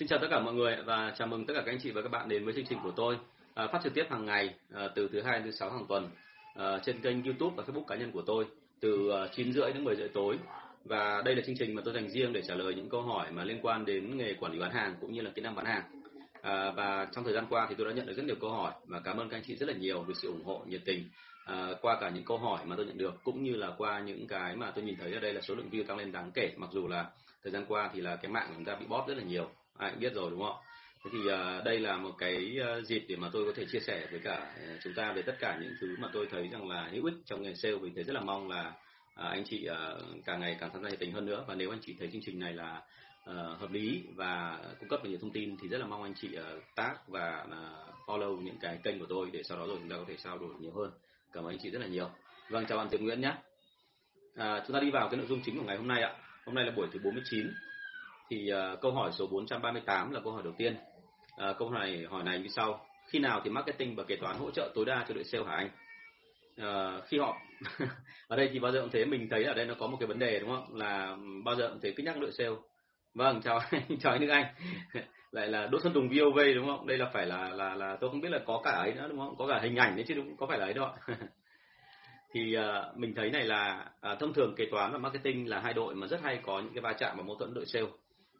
Xin chào tất cả mọi người và chào mừng tất cả các anh chị và các bạn đến với chương trình của tôi. À, phát trực tiếp hàng ngày à, từ thứ hai đến thứ sáu hàng tuần à, trên kênh YouTube và Facebook cá nhân của tôi từ à, chín 9 rưỡi đến 10 rưỡi tối. Và đây là chương trình mà tôi dành riêng để trả lời những câu hỏi mà liên quan đến nghề quản lý bán hàng cũng như là kỹ năng bán hàng. À, và trong thời gian qua thì tôi đã nhận được rất nhiều câu hỏi và cảm ơn các anh chị rất là nhiều vì sự ủng hộ nhiệt tình à, qua cả những câu hỏi mà tôi nhận được cũng như là qua những cái mà tôi nhìn thấy ở đây là số lượng view tăng lên đáng kể mặc dù là thời gian qua thì là cái mạng của chúng ta bị bóp rất là nhiều ai cũng biết rồi đúng không? Thế thì uh, đây là một cái uh, dịp để mà tôi có thể chia sẻ với cả uh, chúng ta về tất cả những thứ mà tôi thấy rằng là hữu ích trong nghề sale. Vì thế rất là mong là uh, anh chị uh, càng ngày càng tham gia nhiệt tình hơn nữa. Và nếu anh chị thấy chương trình này là uh, hợp lý và cung cấp được nhiều thông tin thì rất là mong anh chị uh, tác và uh, follow những cái kênh của tôi để sau đó rồi chúng ta có thể trao đổi nhiều hơn. Cảm ơn anh chị rất là nhiều. Vâng chào bạn Tiến Nguyễn nhé. À, chúng ta đi vào cái nội dung chính của ngày hôm nay ạ. Hôm nay là buổi thứ 49 thì uh, câu hỏi số 438 là câu hỏi đầu tiên. Uh, câu hỏi này hỏi này như sau: khi nào thì marketing và kế toán hỗ trợ tối đa cho đội sale hả anh? Uh, khi họ ở đây thì bao giờ cũng thế mình thấy ở đây nó có một cái vấn đề đúng không? Là bao giờ cũng thế cứ nhắc đội sale. Vâng, chào anh, chào anh Đức Anh. Lại là Đỗ Xuân Tùng VOV đúng không? Đây là phải là là là tôi không biết là có cả ấy nữa đúng không? Có cả hình ảnh đấy chứ đúng có phải là ấy đâu thì uh, mình thấy này là uh, thông thường kế toán và marketing là hai đội mà rất hay có những cái va chạm và mâu thuẫn đội sale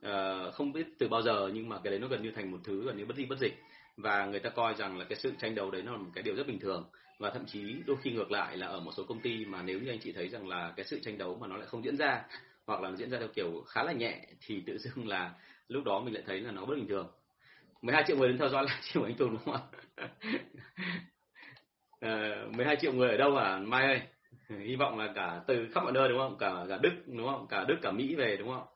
uh, không biết từ bao giờ nhưng mà cái đấy nó gần như thành một thứ gần như bất di bất dịch và người ta coi rằng là cái sự tranh đấu đấy nó là một cái điều rất bình thường và thậm chí đôi khi ngược lại là ở một số công ty mà nếu như anh chị thấy rằng là cái sự tranh đấu mà nó lại không diễn ra hoặc là nó diễn ra theo kiểu khá là nhẹ thì tự dưng là lúc đó mình lại thấy là nó bất bình thường 12 triệu người đến theo dõi là triệu anh Tùng đúng không ạ? Ờ, uh, 12 triệu người ở đâu à Mai ơi? Hy vọng là cả từ khắp mọi nơi đúng không? Cả cả Đức đúng không? Cả Đức cả Mỹ về đúng không?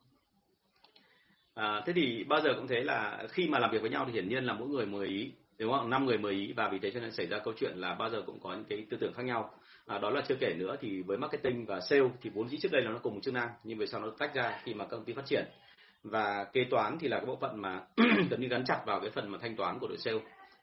À, thế thì bao giờ cũng thế là khi mà làm việc với nhau thì hiển nhiên là mỗi người mười ý đúng không? Năm người mười ý và vì thế cho nên xảy ra câu chuyện là bao giờ cũng có những cái tư tưởng khác nhau. À, đó là chưa kể nữa thì với marketing và sale thì vốn dĩ trước đây là nó cùng một chức năng nhưng về sau nó tách ra khi mà công ty phát triển. Và kế toán thì là cái bộ phận mà gần như gắn chặt vào cái phần mà thanh toán của đội sale.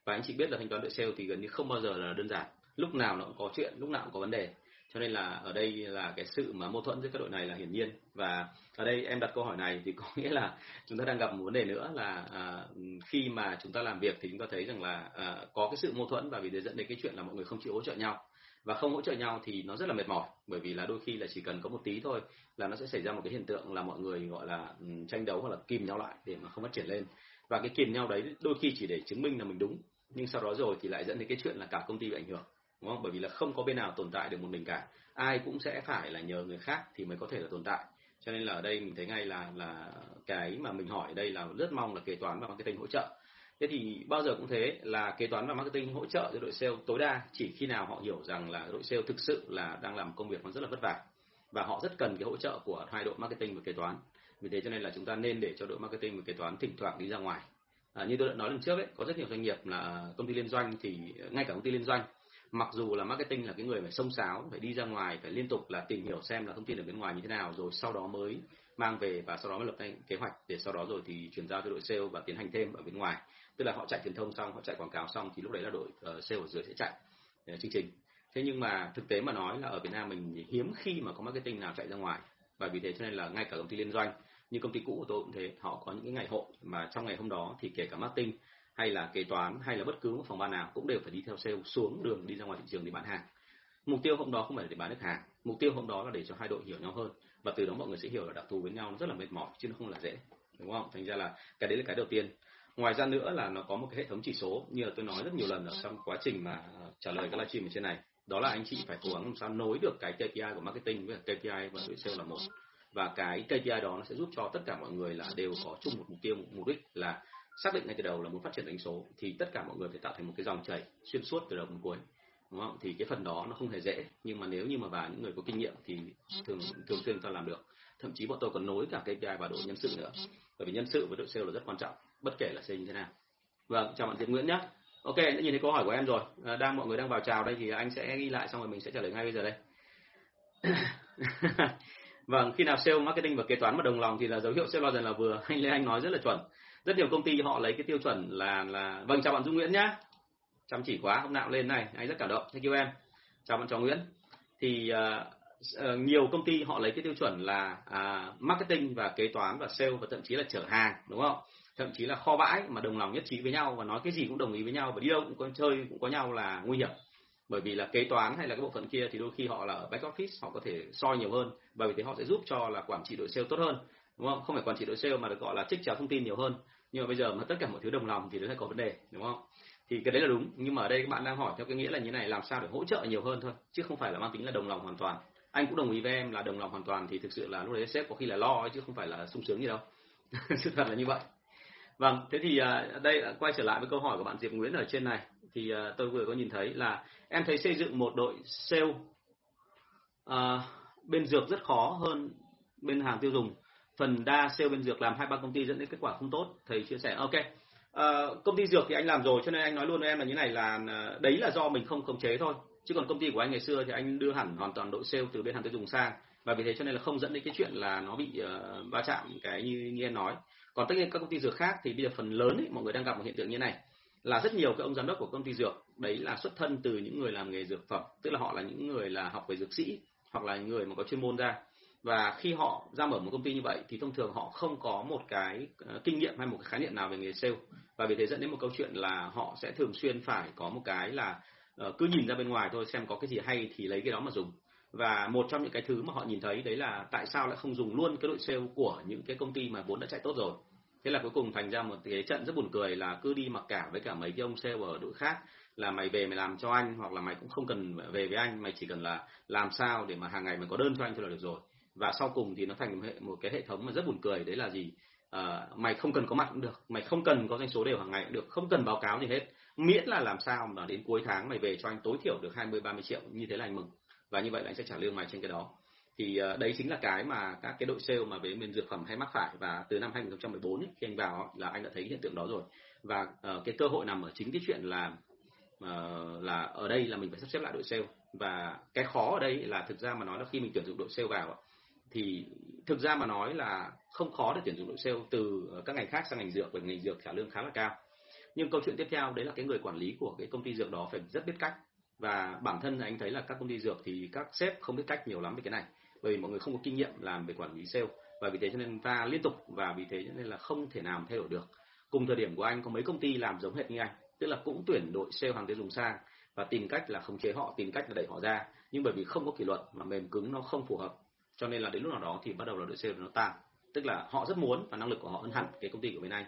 Và anh chị biết là thanh toán đội sale thì gần như không bao giờ là đơn giản. Lúc nào nó cũng có chuyện lúc nào cũng có vấn đề cho nên là ở đây là cái sự mà mâu thuẫn giữa các đội này là hiển nhiên. Và ở đây em đặt câu hỏi này thì có nghĩa là chúng ta đang gặp một vấn đề nữa là à, khi mà chúng ta làm việc thì chúng ta thấy rằng là à, có cái sự mâu thuẫn và vì thế dẫn đến cái chuyện là mọi người không chịu hỗ trợ nhau. Và không hỗ trợ nhau thì nó rất là mệt mỏi bởi vì là đôi khi là chỉ cần có một tí thôi là nó sẽ xảy ra một cái hiện tượng là mọi người gọi là ừ, tranh đấu hoặc là kìm nhau lại để mà không phát triển lên. Và cái kìm nhau đấy đôi khi chỉ để chứng minh là mình đúng nhưng sau đó rồi thì lại dẫn đến cái chuyện là cả công ty bị ảnh hưởng đúng không? Bởi vì là không có bên nào tồn tại được một mình cả. Ai cũng sẽ phải là nhờ người khác thì mới có thể là tồn tại. Cho nên là ở đây mình thấy ngay là là cái mà mình hỏi ở đây là rất mong là kế toán và marketing hỗ trợ. Thế thì bao giờ cũng thế là kế toán và marketing hỗ trợ cho đội sale tối đa chỉ khi nào họ hiểu rằng là đội sale thực sự là đang làm công việc nó rất là vất vả. Và họ rất cần cái hỗ trợ của hai đội marketing và kế toán. Vì thế cho nên là chúng ta nên để cho đội marketing và kế toán thỉnh thoảng đi ra ngoài. À, như tôi đã nói lần trước ấy có rất nhiều doanh nghiệp là công ty liên doanh thì ngay cả công ty liên doanh mặc dù là marketing là cái người phải xông xáo phải đi ra ngoài phải liên tục là tìm hiểu xem là thông tin ở bên ngoài như thế nào rồi sau đó mới mang về và sau đó mới lập ra kế hoạch để sau đó rồi thì chuyển giao cho đội sale và tiến hành thêm ở bên ngoài. Tức là họ chạy truyền thông xong họ chạy quảng cáo xong thì lúc đấy là đội uh, sale ở dưới sẽ chạy uh, chương trình. Thế nhưng mà thực tế mà nói là ở Việt Nam mình hiếm khi mà có marketing nào chạy ra ngoài. Và vì thế cho nên là ngay cả công ty liên doanh như công ty cũ của tôi cũng thế họ có những cái ngày hội mà trong ngày hôm đó thì kể cả marketing hay là kế toán, hay là bất cứ một phòng ban nào cũng đều phải đi theo sale xuống đường đi ra ngoài thị trường để bán hàng. Mục tiêu hôm đó không phải để bán được hàng, mục tiêu hôm đó là để cho hai đội hiểu nhau hơn. Và từ đó mọi người sẽ hiểu là đặc thù với nhau nó rất là mệt mỏi, chứ nó không là dễ, đúng không? Thành ra là cái đấy là cái đầu tiên. Ngoài ra nữa là nó có một cái hệ thống chỉ số, như là tôi nói rất nhiều lần ở trong quá trình mà ờ, trả lời các livestream ở trên này. Đó là anh chị phải cố gắng làm sao nối được cái KPI của marketing với KPI và đội sale là một. Và cái KPI đó nó sẽ giúp cho tất cả mọi người là đều có chung một mục tiêu, một mục đích là xác định ngay từ đầu là muốn phát triển đánh số thì tất cả mọi người phải tạo thành một cái dòng chảy xuyên suốt từ đầu đến cuối đúng không? Thì cái phần đó nó không hề dễ nhưng mà nếu như mà vào những người có kinh nghiệm thì thường thường xuyên ta làm được. Thậm chí bọn tôi còn nối cả KPI và đội nhân sự nữa bởi vì nhân sự với đội sale là rất quan trọng bất kể là sale như thế nào. Vâng chào bạn Diệp Nguyễn nhé ok đã nhìn thấy câu hỏi của em rồi. À, đang mọi người đang vào chào đây thì anh sẽ ghi lại xong rồi mình sẽ trả lời ngay bây giờ đây. Vâng khi nào sale marketing và kế toán mà đồng lòng thì là dấu hiệu sale dần là vừa. Anh Lê Anh nói rất là chuẩn rất nhiều công ty họ lấy cái tiêu chuẩn là là vâng chào bạn Dung Nguyễn nhá. Chăm chỉ quá hôm nào lên này. Anh rất cảm động. Thank you em. Chào bạn Trò Nguyễn. Thì uh, uh, nhiều công ty họ lấy cái tiêu chuẩn là uh, marketing và kế toán và sale và thậm chí là chở hàng đúng không? Thậm chí là kho bãi mà đồng lòng nhất trí với nhau và nói cái gì cũng đồng ý với nhau và đi đâu cũng có chơi cũng có nhau là nguy hiểm. Bởi vì là kế toán hay là cái bộ phận kia thì đôi khi họ là ở back office họ có thể soi nhiều hơn. Và vì thế họ sẽ giúp cho là quản trị đội sale tốt hơn đúng không? Không phải quản trị đội sale mà được gọi là trích chéo thông tin nhiều hơn. Nhưng mà bây giờ mà tất cả mọi thứ đồng lòng thì nó sẽ có vấn đề đúng không? Thì cái đấy là đúng. Nhưng mà ở đây các bạn đang hỏi theo cái nghĩa là như này làm sao để hỗ trợ nhiều hơn thôi chứ không phải là mang tính là đồng lòng hoàn toàn. Anh cũng đồng ý với em là đồng lòng hoàn toàn thì thực sự là lúc đấy sếp có khi là lo ấy, chứ không phải là sung sướng gì đâu. Sự thật là như vậy. Vâng thế thì à, đây à, quay trở lại với câu hỏi của bạn Diệp Nguyễn ở trên này. Thì à, tôi vừa có nhìn thấy là em thấy xây dựng một đội sale à, bên dược rất khó hơn bên hàng tiêu dùng phần đa sale bên dược làm hai ba công ty dẫn đến kết quả không tốt thầy chia sẻ. Ok. À, công ty dược thì anh làm rồi cho nên anh nói luôn với em là như này là ờ, đấy là do mình không khống chế thôi. Chứ còn công ty của anh ngày xưa thì anh đưa hẳn hoàn toàn đội sale từ bên hàng tiêu dùng sang. Và vì thế cho nên là không dẫn đến cái chuyện là nó bị uh, va chạm cái như như em nói. Còn tất nhiên các công ty dược khác thì bây giờ phần lớn ấy, mọi người đang gặp một hiện tượng như này. Là rất nhiều cái ông giám đốc của công ty dược đấy là xuất thân từ những người làm nghề dược phẩm. Tức là họ là những người là học về dược sĩ hoặc là những người mà có chuyên môn ra và khi họ ra mở một công ty như vậy, thì thông thường họ không có một cái ờ, kinh nghiệm hay một cái khái niệm nào về nghề sale. Và vì thế dẫn đến một câu chuyện là họ sẽ thường xuyên phải có một cái là ờ, cứ nhìn ra bên ngoài thôi, xem có cái gì hay thì lấy cái đó mà dùng. Và một trong những cái thứ mà họ nhìn thấy đấy là tại sao lại không dùng luôn cái đội sale của những cái công ty mà vốn đã chạy tốt rồi. Thế là cuối cùng thành ra một cái trận rất buồn cười là cứ đi mặc cả với cả mấy cái ông sale ở đội khác, là mày về mày làm cho anh, hoặc là mày cũng không cần về với anh, mày chỉ cần là làm sao để mà hàng ngày mày có đơn cho anh thôi là được rồi và sau cùng thì nó thành một, hệ, một cái hệ thống mà rất buồn cười đấy là gì? À, mày không cần có mặt cũng được mày không cần có doanh số đều hàng ngày cũng được không cần báo cáo gì hết. Miễn là làm sao mà đến cuối tháng mày về cho anh tối thiểu được 20 30 triệu như thế là anh mừng. Và như vậy là anh sẽ trả lương mày trên cái đó. Thì uh, đấy chính là cái mà các cái đội sale mà về bên dược phẩm hay mắc phải. Và từ năm 2014 ấy, khi anh vào là anh đã thấy hiện tượng đó rồi. Và uh, cái cơ hội nằm ở chính cái chuyện là uh, là ở đây là mình phải sắp xếp lại đội sale. Và cái khó ở đây là thực ra mà nói là khi mình tuyển dụng đội sale vào thì thực ra mà nói là không khó để tuyển dụng đội sale từ ờ, các ngành khác sang ngành dược, bởi ngành dược trả lương khá là cao. Nhưng câu chuyện tiếp theo, đấy là cái người quản lý của cái công ty dược đó phải rất biết cách. Và bản thân anh thấy là các công ty dược thì các sếp không biết cách nhiều lắm về cái này, bởi vì mọi người không có kinh nghiệm làm về quản lý sale. Và vì thế cho nên ta liên tục, và vì thế cho nên là không thể nào thay đổi được. Cùng thời điểm của anh có mấy công ty làm giống hệt như anh, tức là cũng tuyển đội sale hàng tiêu dùng sang và tìm cách là khống chế họ, tìm cách là đẩy họ ra. Nhưng bởi vì không có kỷ luật mà mềm cứng, nó không phù hợp cho nên là đến lúc nào đó thì bắt đầu là đội sale nó tăng tức là họ rất muốn và năng lực của họ hơn hẳn cái công ty của bên anh.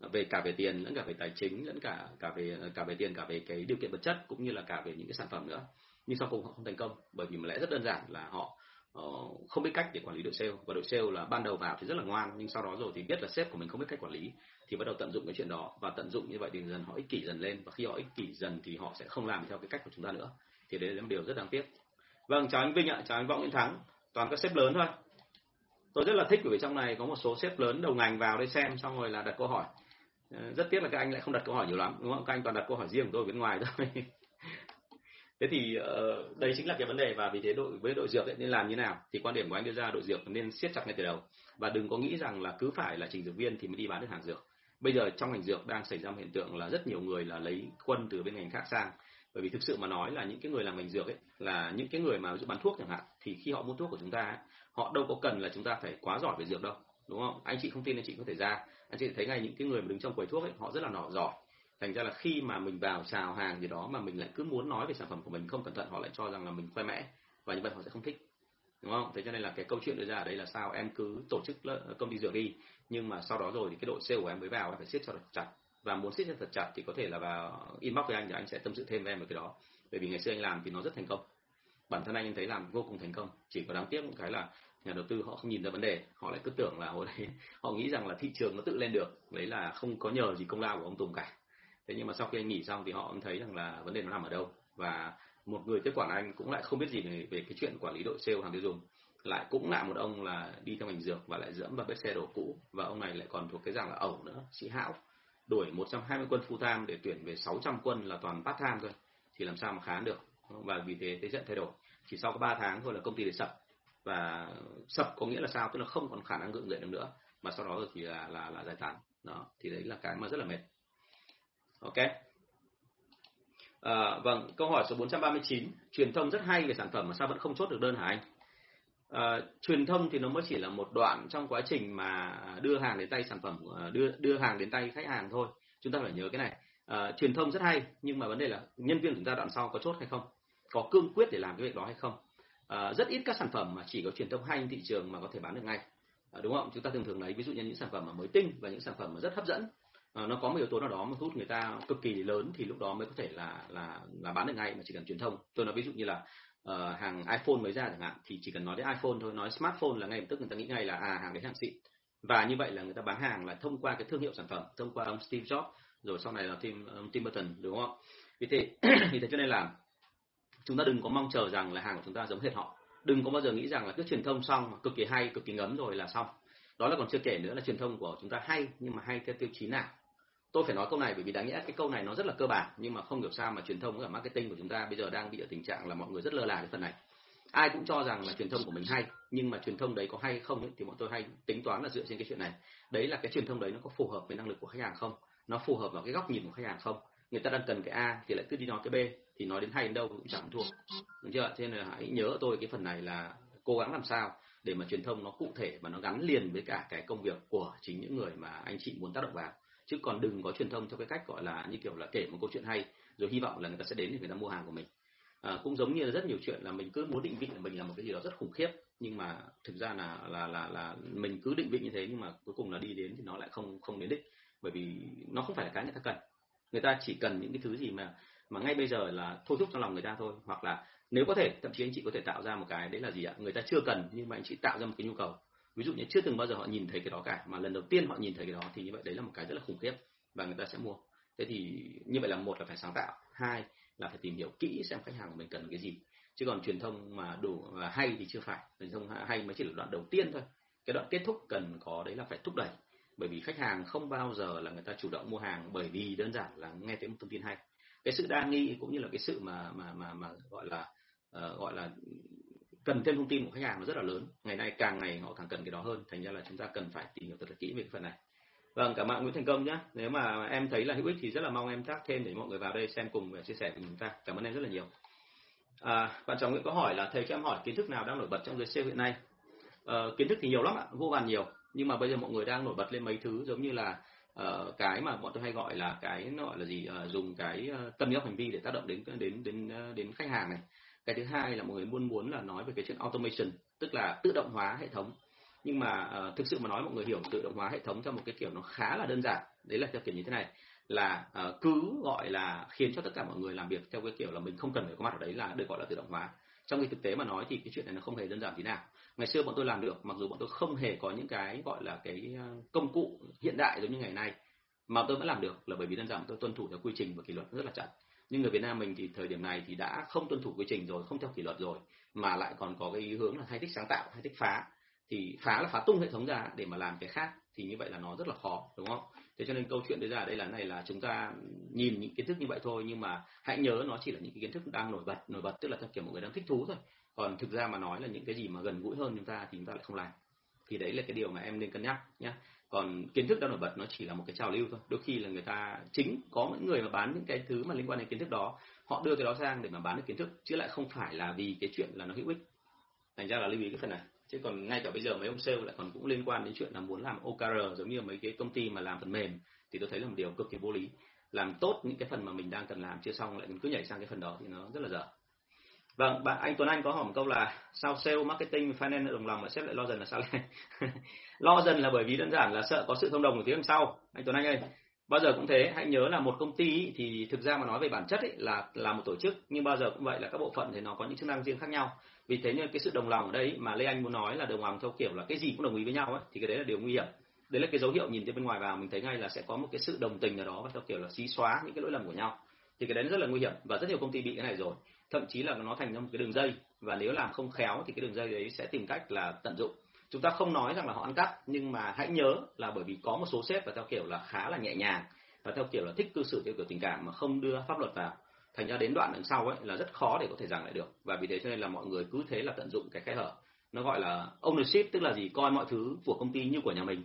Ờ, về cả về tiền lẫn cả về tài chính lẫn cả cả về ờ, cả về tiền cả về cái điều kiện vật chất cũng như là cả về những cái sản phẩm nữa. Nhưng sau cùng họ không thành công bởi vì mà lẽ rất đơn giản là họ uh, không biết cách để quản lý đội sale. Và đội sale là ban đầu vào thì rất là ngoan nhưng sau đó rồi thì biết là sếp của mình không biết cách quản lý thì bắt đầu tận dụng cái chuyện đó và tận dụng như vậy thì dần họ ích kỷ dần lên. Và khi họ ích kỷ dần thì họ sẽ không làm theo cái cách của chúng ta nữa. Thì đấy là một điều rất đáng tiếc. Vâng chào anh Vinh ạ chào anh Võ Nguyễn Thắng toàn các sếp lớn thôi. Tôi rất là thích bởi vì trong này có một số sếp lớn đầu ngành vào đây xem xong rồi là đặt câu hỏi. Ờ, rất tiếc là các anh lại không đặt câu hỏi nhiều lắm đúng không? Các anh toàn đặt câu hỏi riêng của tôi bên ngoài thôi. Thế thì uh, đây chính là cái vấn đề và vì thế đội với đội dược ấy, nên làm như nào? Thì quan điểm của anh đưa ra đội dược nên siết chặt ngay từ đầu. Và đừng có nghĩ rằng là cứ phải là trình dược viên thì mới đi bán được hàng dược. Bây giờ trong ngành dược đang xảy ra một hiện tượng là rất nhiều người là lấy quân từ bên ngành khác sang. Bởi vì thực sự mà nói là những cái người làm ngành dược ấy là những cái người mà bán thuốc chẳng hạn thì khi họ mua thuốc của chúng ta ấy, họ đâu có cần là chúng ta phải quá giỏi về dược đâu đúng không? Anh chị không tin anh chị có thể ra. Anh chị thấy ngay những cái người mà đứng trong quầy thuốc ấy họ rất là nỏ giỏi. Thành ra là khi mà mình vào chào hàng gì đó mà mình lại cứ muốn nói về sản phẩm của mình không cẩn thận họ lại cho rằng là mình khoe mẽ và như vậy họ sẽ không thích đúng không? Thế cho nên là cái câu chuyện đưa ra ở đây là sao em cứ tổ chức công ty dược đi nhưng mà sau đó rồi thì cái đội sale của em mới vào em phải siết cho thật chặt. Và muốn siết cho thật chặt thì có thể là vào inbox với anh thì anh sẽ tâm sự thêm với em về cái đó. Bởi vì ngày xưa anh làm thì nó rất thành công bản thân anh thấy làm vô cùng thành công. Chỉ có đáng tiếc một cái là nhà đầu tư họ không nhìn ra vấn đề. Họ lại cứ tưởng là hồi đấy họ nghĩ rằng là thị trường nó tự lên được. Đấy là không có nhờ gì công lao của ông Tùng cả. Thế nhưng mà sau khi anh nghỉ xong thì họ cũng thấy rằng là vấn đề nó nằm ở đâu. Và một người tiếp quản anh cũng lại không biết gì về, về cái chuyện quản lý đội sale hàng tiêu dùng. Lại cũng là một ông là đi theo ngành dược và lại dẫm vào bếp xe đổ cũ. Và ông này lại còn thuộc cái dạng là ẩu nữa sĩ hão. Đuổi 120 quân full time để tuyển về 600 quân là toàn part time thôi. Thì làm sao mà khán được và vì thế thế trận thay đổi. Chỉ sau có 3 tháng thôi là công ty để sập. Và sập có nghĩa là sao? Tức là không còn khả năng gượng dậy được nữa. Mà sau đó thì là là là giải tán. Đó thì đấy là cái mà rất là mệt. Ok. À, vâng câu hỏi số 439 truyền thông rất hay về sản phẩm mà sao vẫn không chốt được đơn hả anh? À, truyền thông thì nó mới chỉ là một đoạn trong quá trình mà đưa hàng đến tay sản phẩm ờ, đưa đưa hàng đến tay khách hàng thôi. Chúng ta phải nhớ cái này. À, truyền thông rất hay nhưng mà vấn đề là nhân viên của chúng ta đoạn sau có chốt hay không? Có cương quyết để làm cái việc đó hay không. À, rất ít các sản phẩm mà chỉ có truyền thông hay thị trường mà có thể bán được ngay. À, đúng không? Chúng ta thường thường lấy ví dụ như những sản phẩm mà mới tinh và những sản phẩm mà rất hấp dẫn. À, nó có một yếu tố nào đó mà thu hút người ta cực kỳ lớn thì lúc đó mới có thể là là là bán được ngay mà chỉ cần truyền thông. Tôi nói ví dụ như là uh, hàng iPhone mới ra chẳng hạn thì chỉ cần nói đến iPhone thôi nói smartphone là ngay lập tức người ta nghĩ ngay là à hàng đấy hàng xịn. Và như vậy là người ta bán hàng là thông qua cái thương hiệu sản phẩm thông qua ông Steve Jobs rồi sau này là Tim ông Tim Burton đúng không? Vì thế vì thế cho nên là chúng ta đừng có mong chờ rằng là hàng của chúng ta giống hệt họ. Đừng có bao giờ nghĩ rằng là cứ truyền thông xong mà cực kỳ hay cực kỳ ngấm rồi là xong. Đó là còn chưa kể nữa là truyền thông của chúng ta hay nhưng mà hay theo tiêu chí nào. Tôi phải nói câu này bởi vì đáng nhẽ cái câu này nó rất là cơ bản nhưng mà không hiểu sao mà truyền thông và marketing của chúng ta bây giờ đang bị ở tình trạng là mọi người rất lơ là cái phần này. Ai cũng cho rằng là truyền thông của mình hay nhưng mà truyền thông đấy có hay không ấy, thì bọn tôi hay tính toán là dựa trên cái chuyện này. Đấy là cái truyền thông đấy nó có phù hợp với năng lực của khách hàng không? Nó phù hợp vào cái góc nhìn của khách hàng không? Người ta đang cần cái a thì lại cứ đi nói cái b thì nói đến hay đến đâu cũng chẳng thua. Đúng chưa cho nên là hãy nhớ tôi cái phần này là cố gắng làm sao để mà truyền thông nó cụ thể và nó gắn liền với cả cái công việc của chính những người mà anh chị muốn tác động vào. Chứ còn đừng có truyền thông theo cái cách gọi là như kiểu là kể một câu chuyện hay rồi hy vọng là người ta sẽ đến để người ta mua hàng của mình. À, cũng giống như là rất nhiều chuyện là mình cứ muốn định vị là mình là một cái gì đó rất khủng khiếp nhưng mà thực ra là là là là mình cứ định vị như thế nhưng mà cuối cùng là đi đến thì nó lại không không đến đích. Bởi vì nó không phải là cái người ta cần người ta chỉ cần những cái thứ gì mà mà ngay bây giờ là thôi thúc trong lòng người ta thôi. Hoặc là nếu có thể, thậm chí anh chị có thể tạo ra một cái đấy là gì ạ? Người ta chưa cần nhưng mà anh chị tạo ra một cái nhu cầu. Ví dụ như chưa từng bao giờ họ nhìn thấy cái đó cả, mà lần đầu tiên họ nhìn thấy cái đó thì như vậy, đấy là một cái rất là khủng khiếp và người ta sẽ mua. Thế thì như vậy là một là phải sáng tạo, hai là phải tìm hiểu kỹ xem khách hàng của mình cần cái gì. Chứ còn truyền thông mà đủ và hay thì chưa phải. Truyền thông hay mới chỉ là đoạn đầu tiên thôi. Cái đoạn kết thúc cần có đấy là phải thúc đẩy bởi vì khách hàng không bao giờ là người ta chủ động mua hàng bởi vì đơn giản là nghe thấy một thông tin hay. Cái sự đa nghi cũng như là cái sự mà mà mà mà gọi là uh, gọi là cần thêm thông tin của khách hàng nó rất là lớn. Ngày nay càng ngày họ càng cần cái đó hơn. Thành ra là chúng ta cần phải tìm hiểu thật là kỹ về cái phần này. Vâng cảm ơn nguyễn thành công nhé nếu mà em thấy là hữu ích thì rất là mong em tác thêm để mọi người vào đây xem cùng và chia sẻ cùng chúng ta. Cảm ơn em rất là nhiều. À, bạn chồng nguyễn có hỏi là thầy cho em hỏi kiến thức nào đang nổi bật trong giới sale hiện nay? À, kiến thức thì nhiều lắm ạ vô vàn nhiều nhưng mà bây giờ mọi người đang nổi bật lên mấy thứ giống như là uh, cái mà bọn tôi hay gọi là cái nó gọi là gì uh, dùng cái uh, tâm lý hành vi để tác động đến đến đến đến khách hàng này. Cái thứ hai là mọi người muốn muốn là nói về cái chuyện automation tức là tự động hóa hệ thống. Nhưng mà uh, thực sự mà nói mọi người hiểu tự động hóa hệ thống theo một cái kiểu nó khá là đơn giản. Đấy là theo kiểu như thế này là uh, cứ gọi là khiến cho tất cả mọi người làm việc theo cái kiểu là mình không cần phải có mặt ở đấy là được gọi là tự động hóa. Trong cái thực tế mà nói thì cái chuyện này nó không hề đơn giản tí nào ngày xưa bọn tôi làm được, mặc dù bọn tôi không hề có những cái gọi là cái ờ, công cụ hiện đại giống như ngày nay, mà tôi vẫn làm được là bởi vì đơn giản tôi tuân thủ theo quy trình và kỷ luật rất là chặt. Nhưng người Việt Nam mình thì thời điểm này thì đã không tuân thủ quy trình rồi, không theo kỷ luật rồi, mà lại còn có cái ý hướng là hay thích sáng tạo hay thích phá. Thì phá là phá tung hệ thống ra để mà làm cái khác, thì như vậy là nó rất là khó, đúng không? Thế cho nên câu chuyện đưa ra đây là, này là chúng ta nhìn những kiến thức như vậy thôi, nhưng mà hãy nhớ nó chỉ là những cái kiến thức đang nổi bật nổi bật, tức là theo kiểu mọi người đang thích thú thôi còn thực ra mà nói là những cái gì mà gần gũi hơn chúng ta thì chúng ta lại không làm. Thì đấy là cái điều mà em nên cân nhắc nhé còn kiến thức đang nổi bật nó chỉ là một cái trào lưu thôi. Đôi khi là người ta chính có những người mà bán những cái thứ mà liên quan đến kiến thức đó, họ đưa cái đó sang để mà bán được kiến thức, chứ lại không phải là vì cái chuyện là nó hữu ích. Thành ra là lưu ý cái phần này. Chứ còn ngay cả bây giờ mấy ông sale lại còn cũng liên quan đến chuyện là muốn làm OKR giống như mấy cái công ty mà làm phần mềm, thì tôi thấy là một điều cực kỳ vô lý. Làm tốt những cái phần mà mình đang cần làm, chưa xong lại mình cứ nhảy sang cái phần đó thì nó rất là dở vâng bạn anh Tuấn Anh có hỏi một câu là sao sale marketing finance đồng lòng mà xếp lại lo dần là sao lại lo dần là bởi vì đơn giản là sợ có sự thông đồng của phía đằng sau anh Tuấn Anh ơi. Bao giờ cũng thế hãy nhớ là một công ty thì thực ra mà nói về bản chất ấy, là là một tổ chức nhưng bao giờ cũng vậy là các bộ phận thì nó có những chức năng riêng khác nhau. Vì thế nên cái sự đồng lòng ở đây mà lê anh muốn nói là đồng lòng theo kiểu là cái gì cũng đồng ý với nhau ấy thì cái đấy là điều nguy hiểm. Đấy là cái dấu hiệu nhìn từ bên ngoài vào mình thấy ngay là sẽ có một cái sự đồng tình ở đó và theo kiểu là xí xóa những cái lỗi lầm của nhau. Thì cái đấy rất là nguy hiểm và rất nhiều công ty bị cái này rồi thậm chí là nó thành ra một cái đường dây. Và nếu làm không khéo thì cái đường dây đấy sẽ tìm cách là tận dụng. Chúng ta không nói rằng là họ ăn cắp, nhưng mà hãy nhớ là bởi vì có một số sếp và theo kiểu là khá là nhẹ nhàng và theo kiểu là thích cư xử theo kiểu tình cảm mà không đưa pháp luật vào. Thành ra đến đoạn đằng sau ấy là rất khó để có thể giảng lại được. Và vì thế cho nên là mọi người cứ thế là tận dụng cái kẽ hở. Nó gọi là ownership, tức là gì? Coi mọi thứ của công ty như của nhà mình.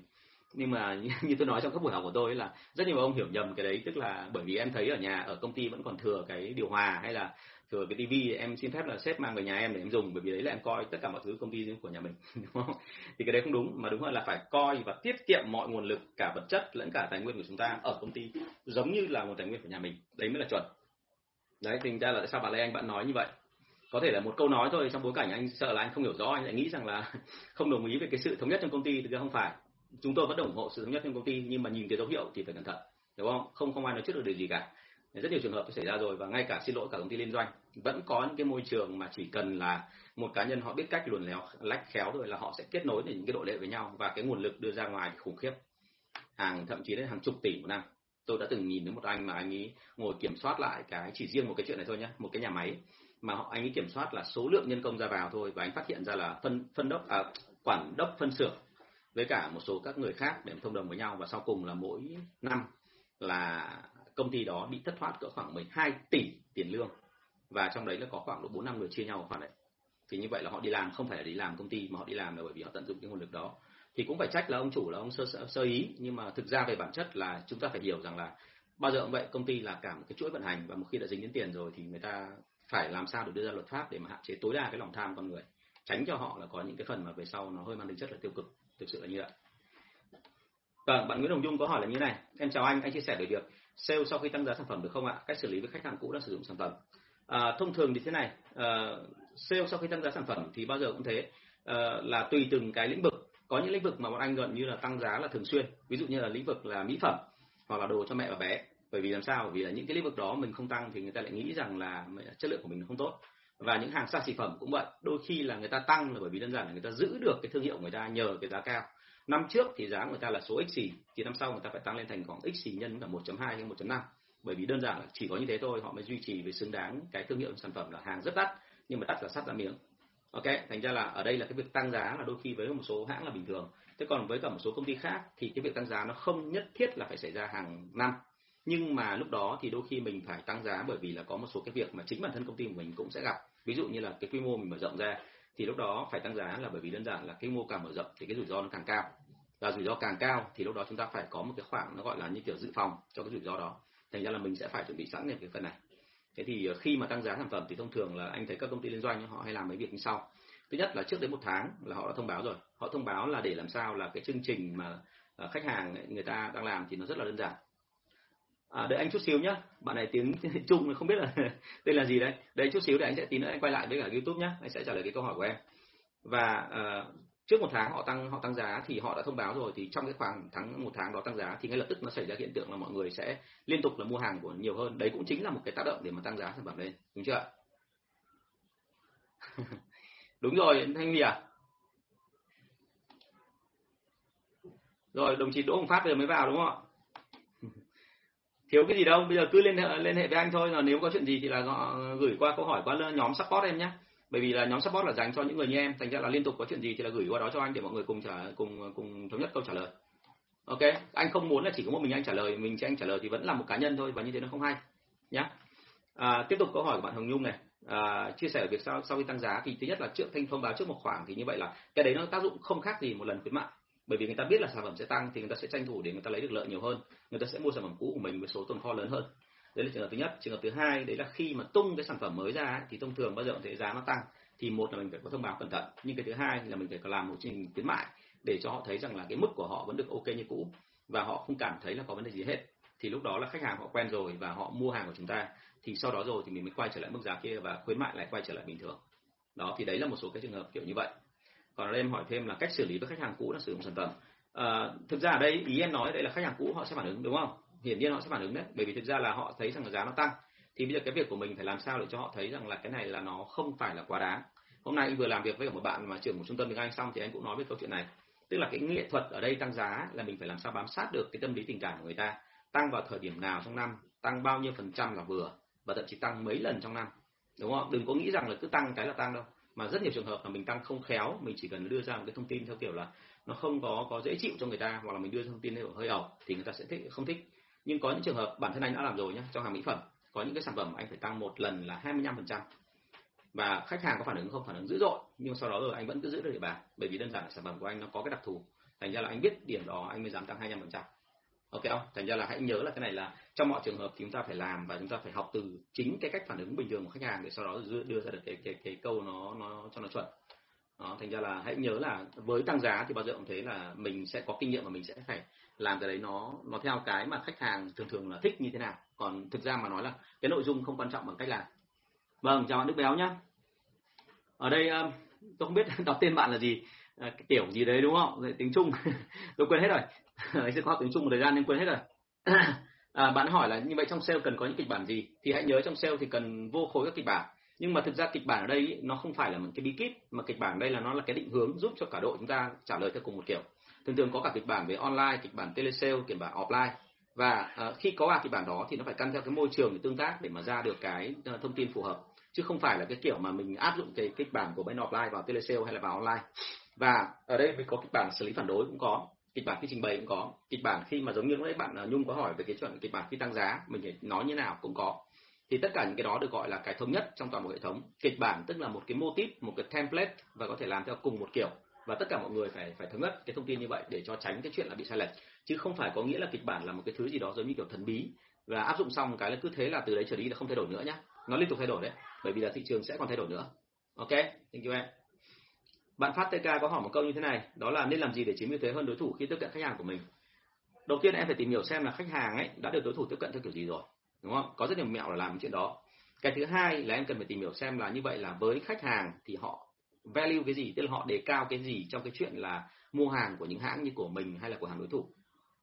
Nhưng mà như tôi nói trong các buổi học của tôi là rất nhiều ông hiểu nhầm cái đấy. Tức là bởi vì em thấy ở nhà, ở công ty vẫn còn thừa cái điều hòa hay là thừa cái tivi em xin phép là sếp mang về nhà em để em dùng, bởi vì đấy là em coi tất cả mọi thứ công ty của nhà mình, đúng không? Thì cái đấy không đúng, mà đúng hơn là phải coi và tiết kiệm mọi nguồn lực, cả vật chất lẫn cả tài nguyên của chúng ta ở công ty, giống như là một tài nguyên của nhà mình. Đấy mới là chuẩn. Đấy, thành ra là tại sao bạn lê anh bạn nói như vậy? Có thể là một câu nói thôi, trong bối cảnh anh sợ là anh không hiểu rõ, anh lại nghĩ rằng là không đồng ý về cái sự thống nhất trong công ty thì không phải. Chúng tôi vẫn ủng hộ sự thống nhất trong công ty, nhưng mà nhìn cái dấu hiệu thì phải cẩn thận, đúng không? Không không ai nói trước được điều gì cả rất nhiều trường hợp xảy ra rồi và ngay cả xin lỗi cả công ty liên doanh. Vẫn có những cái môi trường mà chỉ cần là một cá nhân họ biết cách luồn léo lách khéo rồi là họ sẽ kết nối để những cái độ lệ với nhau và cái nguồn lực đưa ra ngoài khủng khiếp. Hàng thậm chí đến hàng chục tỷ một năm. Tôi đã từng nhìn thấy một anh mà anh ấy ngồi kiểm soát lại cái chỉ riêng một cái chuyện này thôi nhé một cái nhà máy mà họ anh ấy kiểm soát là số lượng nhân công ra vào thôi và anh phát hiện ra là phân phân đốc à, quản đốc phân xưởng với cả một số các người khác để thông đồng với nhau và sau cùng là mỗi năm là công ty đó bị thất thoát cỡ khoảng 12 tỷ tiền lương. Và trong đấy là có khoảng độ bốn năm người chia nhau khoản đấy. Thì như vậy là họ đi làm không phải là đi làm công ty mà họ đi làm là bởi vì họ tận dụng cái nguồn lực đó. Thì cũng phải trách là ông chủ là ông sơ, sơ, sơ ý nhưng mà thực ra về bản chất là chúng ta phải hiểu rằng là bao giờ cũng vậy công ty là cả một cái chuỗi vận hành và một khi đã dính đến tiền rồi thì người ta phải làm sao để đưa ra luật pháp để mà hạn chế tối đa cái lòng tham con người. Tránh cho họ là có những cái phần mà về sau nó hơi mang tính chất là tiêu cực. Thực sự là như vậy. Vâng, bạn Nguyễn Hồng Dung có hỏi là như này. Em chào anh, anh chia sẻ về việc sale sau khi tăng giá sản phẩm được không ạ? Cách xử lý với khách hàng cũ đang sử dụng sản phẩm. À, thông thường thì thế này, à, sale sau khi tăng giá sản phẩm thì bao giờ cũng thế, à, là tùy từng cái lĩnh vực. Có những lĩnh vực mà bọn anh gần như là tăng giá là thường xuyên. Ví dụ như là lĩnh vực là mỹ phẩm hoặc là đồ cho mẹ và bé. Bởi vì làm sao? Bởi vì là những cái lĩnh vực đó mình không tăng thì người ta lại nghĩ rằng là chất lượng của mình không tốt. Và những hàng xa xỉ phẩm cũng vậy. Đôi khi là người ta tăng là bởi vì đơn giản là người ta giữ được cái thương hiệu của người ta nhờ cái giá cao năm trước thì giá người ta là số x xì, thì năm sau người ta phải tăng lên thành khoảng x xì nhân là 1.2 hay 1.5 bởi vì đơn giản là chỉ có như thế thôi, họ mới duy trì với xứng đáng cái thương hiệu sản phẩm là hàng rất đắt, nhưng mà đắt là sắt ra miếng. Ok, thành ra là ở đây là cái việc tăng giá là đôi khi với một số hãng là bình thường. Thế còn với cả một số công ty khác thì cái việc tăng giá nó không nhất thiết là phải xảy ra hàng năm. Nhưng mà lúc đó thì đôi khi mình phải tăng giá bởi vì là có một số cái việc mà chính bản thân công ty của mình cũng sẽ gặp. Ví dụ như là cái quy mô mình mở rộng ra, thì lúc đó phải tăng giá là bởi vì đơn giản là cái mô càng mở rộng thì cái rủi ro nó càng cao và rủi ro càng cao thì lúc đó chúng ta phải có một cái khoảng nó gọi là như kiểu dự phòng cho cái rủi ro đó. Thành ra là mình sẽ phải chuẩn bị sẵn những cái phần này. Thế thì ờ, khi mà tăng giá sản phẩm thì thông thường là anh thấy các công ty liên doanh họ hay làm mấy việc như sau. Thứ nhất là trước đến một tháng là họ đã thông báo rồi. Họ thông báo là để làm sao là cái chương trình mà ờ, khách hàng người ta đang làm thì nó rất là đơn giản. À, đợi anh chút xíu nhé bạn này tiếng trung không biết là tên là gì đấy. Đợi chút xíu để anh sẽ tí nữa anh quay lại với cả youtube nhé anh sẽ trả lời cái câu hỏi của em. Và uh, trước một tháng họ tăng họ tăng giá thì họ đã thông báo rồi, thì trong cái khoảng tháng, một tháng đó tăng giá thì ngay lập tức nó xảy ra hiện tượng là mọi người sẽ liên tục là mua hàng của nhiều hơn. Đấy cũng chính là một cái tác động để mà tăng giá sản phẩm lên, đúng chưa đúng rồi, thanh huy à? Rồi, đồng chí đỗ hồng phát vừa mới vào đúng không ạ? Thiếu cái gì đâu, bây giờ cứ liên hệ liên hệ với anh thôi là nếu có chuyện gì thì là gửi qua câu hỏi qua nhóm support em nhé bởi vì là nhóm support là dành cho những người như em thành ra là liên tục có chuyện gì thì là gửi qua đó cho anh để mọi người cùng trả cùng cùng thống nhất câu trả lời. Ok anh không muốn là chỉ có một mình anh trả lời mình cho anh trả lời thì vẫn là một cá nhân thôi và như thế nó không hay nhá. À, tiếp tục câu hỏi của bạn Hồng Nhung này. À, chia sẻ việc sau sau khi tăng giá thì thứ nhất là trước thanh thông báo trước một khoảng thì như vậy là cái đấy nó tác dụng không khác gì một lần khuyến mại. Bởi vì người ta biết là sản phẩm sẽ tăng thì người ta sẽ tranh thủ để người ta lấy được lợi nhiều hơn người ta sẽ mua sản phẩm cũ của mình với số tồn kho lớn hơn đấy là trường hợp thứ nhất. Trường hợp thứ hai đấy là khi mà tung cái sản phẩm mới ra thì thông thường bao giờ thấy giá nó tăng thì một là mình phải có thông báo cẩn thận. Nhưng cái thứ hai là mình phải có làm một chương trình khuyến mại để cho họ thấy rằng là cái mức của họ vẫn được ok như cũ và họ không cảm thấy là có vấn đề gì hết. Thì lúc đó là khách hàng họ quen rồi và họ mua hàng của chúng ta thì sau đó rồi thì mình mới quay trở lại mức giá kia và khuyến mại lại quay trở lại bình thường. Đó thì đấy là một số cái trường hợp kiểu như vậy. Còn ở đây em hỏi thêm là cách xử lý với khách hàng cũ là sử dụng sản phẩm. À, thực ra ở đây ý em nói đây là khách hàng cũ họ sẽ phản ứng đúng không? Hiển nhiên họ sẽ phản ứng đấy, bởi vì thực ra là họ thấy rằng là giá nó tăng. Thì bây giờ cái việc của mình phải làm sao để cho họ thấy rằng là cái này là nó không phải là quá đáng. Hôm nay anh vừa làm việc với một bạn mà trưởng một trung tâm tiếng Anh xong thì anh cũng nói về câu chuyện này. Tức là cái nghệ thuật ở đây tăng giá là mình phải làm sao bám sát được cái tâm lý tình cảm của người ta. Tăng vào thời điểm nào trong năm, tăng bao nhiêu phần trăm là vừa, và thậm chí tăng mấy lần trong năm. Đúng không? Đừng có nghĩ rằng là cứ tăng cái là tăng đâu. Mà rất nhiều trường hợp là mình tăng không khéo, mình chỉ cần đưa ra một cái thông tin theo kiểu là nó không có có dễ chịu cho người ta, hoặc là mình đưa thông tin hơi ẩu thì người ta sẽ thích, không thích nhưng có những trường hợp bản thân anh đã làm rồi nhé trong hàng mỹ phẩm có những cái sản phẩm anh phải tăng một lần là 25% và khách hàng có phản ứng không? Phản ứng dữ dội nhưng sau đó rồi anh vẫn cứ giữ được địa bàn bởi vì đơn giản là sản phẩm của anh nó có cái đặc thù. Thành ra là anh biết điểm đó anh mới dám tăng 25% ok không? Thành ra là hãy nhớ là cái này là trong mọi trường hợp thì chúng ta phải làm và chúng ta phải học từ chính cái cách phản ứng bình thường của khách hàng để sau đó đưa ra được cái cái cái câu nó nó cho nó chuẩn. Đó, thành ra là hãy nhớ là với tăng giá thì bao giờ cũng thế là mình sẽ có kinh nghiệm và mình sẽ phải làm cái đấy nó nó theo cái mà khách hàng thường thường là thích như thế nào. Còn thực ra mà nói là cái nội dung không quan trọng bằng cách làm. Vâng chào bạn đức béo nhá. Ở đây tôi không biết đọc tên bạn là gì. Ờ, cái kiểu gì đấy đúng không? Tiếng trung. Tôi quên hết rồi. Anh sẽ có tiếng trung một thời gian nên quên hết rồi. À, bạn hỏi là như vậy trong sale cần có những kịch bản gì? Thì hãy nhớ trong sale thì cần vô khối các kịch bản. Nhưng mà thực ra kịch bản ở đây ý, nó không phải là một cái bí kíp mà kịch bản ở đây là nó là cái định hướng giúp cho cả đội chúng ta trả lời theo cùng một kiểu thường thường có cả kịch bản về online kịch bản telesale kịch bản offline. Và uh, khi có ba kịch bản đó thì nó phải căn theo cái môi trường để tương tác để mà ra được cái uh, thông tin phù hợp. Chứ không phải là cái kiểu mà mình áp dụng cái kịch bản của bên offline vào telesale hay là vào online. Và ở đây mình có kịch bản xử lý phản đối cũng có kịch bản khi trình bày cũng có. Kịch bản khi mà giống như lúc nãy bạn ờ, nhung có hỏi về cái chuyện kịch bản khi tăng giá mình phải nói như nào cũng có. Thì tất cả những cái đó được gọi là cái thống nhất trong toàn bộ hệ thống. Kịch bản tức là một cái mô típ một cái template và có thể làm theo cùng một kiểu và tất cả mọi người phải phải thống nhất cái thông tin như vậy để cho tránh cái chuyện là bị sai lệch. Chứ không phải có nghĩa là kịch bản là một cái thứ gì đó giống như kiểu thần bí. Và áp dụng xong cái là cứ thế là từ đấy trở đi là không thay đổi nữa nhá. Nó liên tục thay đổi đấy, bởi vì là thị trường sẽ còn thay đổi nữa. Ok, thank you em. Bạn phát TK có hỏi một câu như thế này, đó là nên làm gì để chiếm ưu thế hơn đối thủ khi tiếp cận khách hàng của mình? Đầu tiên em phải tìm hiểu xem là khách hàng ấy đã được đối thủ tiếp cận theo kiểu gì rồi, đúng không? Có rất nhiều mẹo là làm chuyện đó. Cái thứ hai là em cần phải tìm hiểu xem là như vậy là với khách hàng thì họ value cái gì, tức là họ đề cao cái gì trong cái chuyện là mua hàng của những hãng như của mình hay là của hàng đối thủ.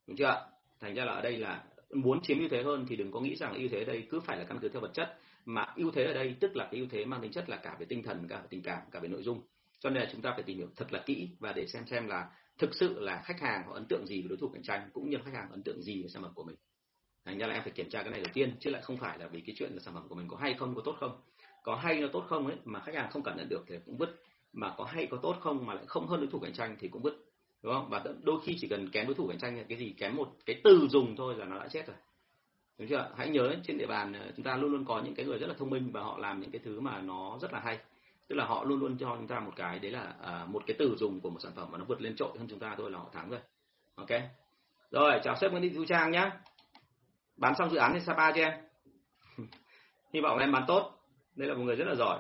Đúng chưa thành ra là ở đây là muốn chiếm ưu thế hơn thì đừng có nghĩ rằng ưu thế ở đây cứ phải là căn cứ theo vật chất, mà ưu thế ở đây tức là cái ưu thế mang tính chất là cả về tinh thần, cả về tình cảm, cả về nội dung. Cho nên là chúng ta phải tìm hiểu thật là kỹ và để xem xem là thực sự là khách hàng họ ấn tượng gì với đối thủ cạnh tranh, cũng như khách hàng ấn tượng gì với sản phẩm của mình. Thành ra là em phải kiểm tra cái này đầu tiên, chứ lại không phải là vì cái chuyện là sản phẩm của mình có hay không, có tốt không. Có hay nó tốt không ấy mà khách hàng không cảm nhận được thì cũng vứt mà có hay có tốt không mà lại không hơn đối thủ cạnh tranh thì cũng vứt đúng không? Và đôi khi chỉ cần kém đối thủ cạnh tranh cái gì kém một cái từ dùng thôi là nó đã chết rồi. Đúng chưa? Hãy nhớ trên địa bàn ờ, chúng ta luôn luôn có những cái người rất là thông minh và họ làm những cái thứ mà nó rất là hay. Tức là họ luôn luôn cho chúng ta một cái đấy là à, một cái từ dùng của một sản phẩm mà nó vượt lên trội hơn chúng ta thôi là họ thắng rồi. Ok? Rồi chào sếp Nguyễn Thị Thu Trang nhá. Bán xong dự án trên Sapa cho em? Hy vọng là em bán tốt. Đây là một người rất là giỏi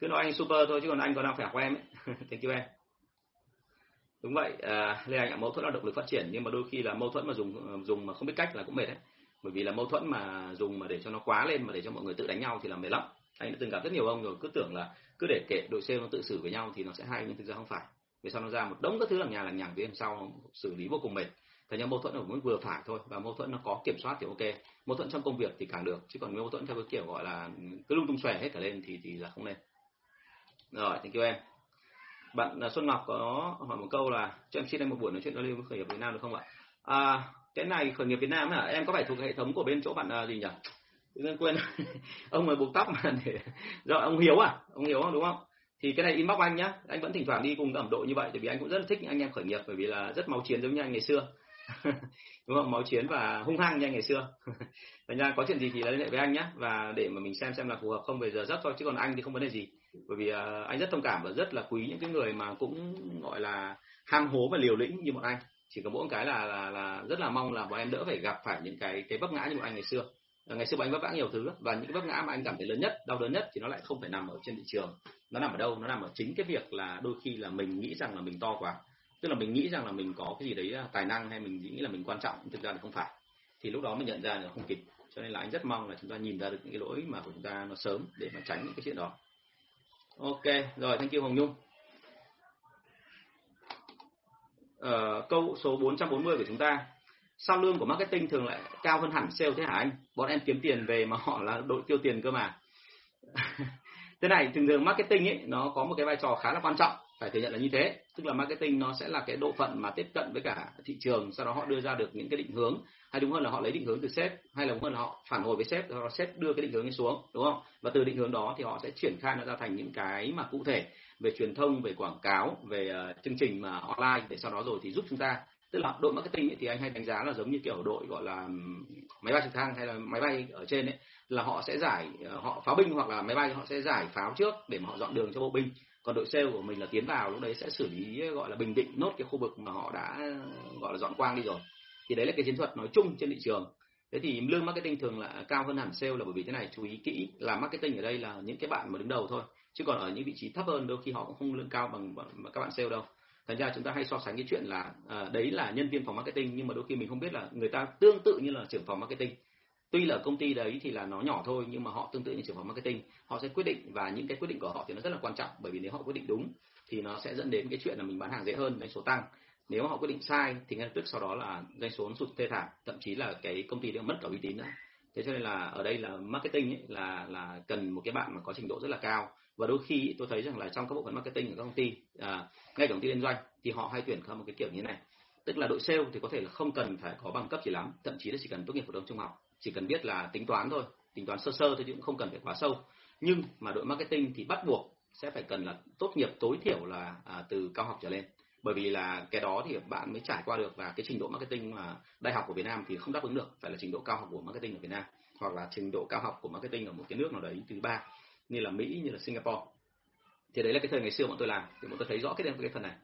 cứ nói anh super thôi chứ còn anh còn đang khỏe của em ấy. Thank you em. Đúng vậy à, lê anh ạ mâu thuẫn là động lực phát triển nhưng mà đôi khi là mâu thuẫn mà dùng ờ, dùng mà không biết cách là cũng mệt đấy. Bởi vì là mâu thuẫn mà dùng mà để cho nó quá lên mà để cho mọi người tự đánh nhau thì là mệt lắm. Anh đã từng gặp rất nhiều ông rồi cứ tưởng là cứ để kệ đội xe nó tự xử với nhau thì nó sẽ hay nhưng thực ra không phải. Vì sao nó ra một đống các thứ lằng nhà lằng nhằng phía sau xử lý vô cùng mệt. Thành ra mâu thuẫn ở mức vừa phải thôi và mâu thuẫn nó có kiểm soát thì ok. Mâu thuẫn trong công việc thì càng được chứ còn mâu thuẫn theo cái kiểu gọi là cứ lung tung xòe hết cả lên thì thì là không nên rồi thank you em. Bạn à, Xuân Ngọc có hỏi một câu là cho em xin em một buổi nói chuyện giao lưu với khởi nghiệp Việt Nam được không ạ? À, cái này khởi nghiệp Việt Nam hả em có phải thuộc hệ thống của bên chỗ bạn à, gì nhỉ? Tự quên. Ông mới buộc tóc mà để rồi ông Hiếu à ông Hiếu đúng không? Thì cái này inbox anh nhá anh vẫn thỉnh thoảng đi cùng ẩm độ như vậy bởi vì anh cũng rất là thích những anh em khởi nghiệp bởi vì là rất máu chiến giống như anh ngày xưa. Đúng không? Máu chiến và hung hăng như anh ngày xưa. Thành ra có chuyện gì thì liên hệ với anh nhé và để mà mình xem xem là phù hợp không. Về giờ giấc thôi chứ còn anh thì không vấn đề gì bởi vì uh, anh rất thông cảm và rất là quý những cái người mà cũng gọi là ham hố và liều lĩnh như bọn anh. Chỉ có mỗi cái là là là rất là mong là bọn em đỡ phải gặp phải những cái cái vấp ngã như bọn anh ngày xưa. Ngày xưa bọn anh vấp ngã nhiều thứ và những cái vấp ngã mà anh cảm thấy lớn nhất đau đớn nhất thì nó lại không phải nằm ở trên thị trường. Nó nằm ở đâu? Nó nằm ở chính cái việc là đôi khi là mình nghĩ rằng là mình to quá. Tức là mình nghĩ rằng là mình có cái gì đấy à, tài năng hay mình nghĩ là mình quan trọng thực ra là không phải. Thì lúc đó mình nhận ra là không kịp. Cho nên là anh rất mong là chúng ta nhìn ra được những cái lỗi mà của chúng ta nó sớm để mà tránh những cái chuyện đó ok rồi thank you hồng nhung. Ờ, câu số 440 của chúng ta. Sao lương của marketing thường lại cao hơn hẳn sale thế hả anh? Bọn em kiếm tiền về mà họ là đội tiêu tiền cơ mà. Thế này thường thường marketing ấy nó có một cái vai trò khá là quan trọng phải thừa nhận là như thế. Tức là marketing nó sẽ là cái độ phận mà tiếp cận với cả thị trường sau đó họ đưa ra được những cái định hướng. Hay đúng hơn là họ lấy định hướng từ sếp hay là đúng hơn là họ phản hồi với sếp rồi sếp đưa cái định hướng ấy xuống đúng không? Và từ định hướng đó thì họ sẽ triển khai nó ra thành những cái mà cụ thể về truyền thông về quảng cáo về ờ, chương trình mà online để sau đó rồi thì giúp chúng ta. Tức là đội marketing ấy, thì anh hay đánh giá là giống như kiểu đội gọi là máy bay trực thăng hay là máy bay ở trên ấy là họ sẽ giải ờ, họ pháo binh hoặc là máy bay họ sẽ giải pháo trước để mà họ dọn đường cho bộ binh còn đội sale của mình là tiến vào lúc đấy sẽ xử lý gọi là bình định nốt cái khu vực mà họ đã gọi là dọn quang đi rồi. Thì đấy là cái chiến thuật nói chung trên thị trường. Thế thì lương marketing thường là cao hơn hẳn sale là bởi vì thế này chú ý kỹ là marketing ở đây là những cái bạn mà đứng đầu thôi. Chứ còn ở những vị trí thấp hơn đôi khi họ cũng không lương cao bằng, bằng các bạn sale đâu. Thành ra chúng ta hay so sánh cái chuyện là à, đấy là nhân viên phòng marketing nhưng mà đôi khi mình không biết là người ta tương tự như là trưởng phòng marketing tuy là công ty đấy thì là nó nhỏ thôi nhưng mà họ tương tự như trưởng phòng marketing. Họ sẽ quyết định và những cái quyết định của họ thì nó rất là quan trọng bởi vì nếu họ quyết định đúng thì nó sẽ dẫn đến cái chuyện là mình bán hàng dễ hơn doanh số tăng. Nếu mà họ quyết định sai thì ngay lập tức sau đó là doanh số sụt thê thảm thậm chí là cái công ty đã mất cả uy tín nữa. Thế cho nên là ở đây là marketing ấy, là là cần một cái bạn mà có trình độ rất là cao. Và đôi khi tôi thấy rằng là trong các bộ phận marketing của các công ty à, ngay cả công ty liên doanh thì họ hay tuyển theo một cái kiểu như thế này. Tức là đội sale thì có thể là không cần phải có bằng cấp gì lắm thậm chí là chỉ cần tốt nghiệp phổ thông trung học chỉ cần biết là tính toán thôi tính toán sơ sơ thôi chứ cũng không cần phải quá sâu. Nhưng mà đội marketing thì bắt buộc sẽ phải cần là tốt nghiệp tối thiểu là à, từ cao học trở lên. Bởi vì là cái đó thì bạn mới trải qua được và cái trình độ marketing mà đại học của Việt Nam thì không đáp ứng được phải là trình độ cao học của marketing ở Việt Nam hoặc là trình độ cao học của marketing ở một cái nước nào đấy thứ ba như là Mỹ như là Singapore. Thì đấy là cái thời ngày xưa bọn tôi làm thì bọn tôi thấy rõ cái cái phần này.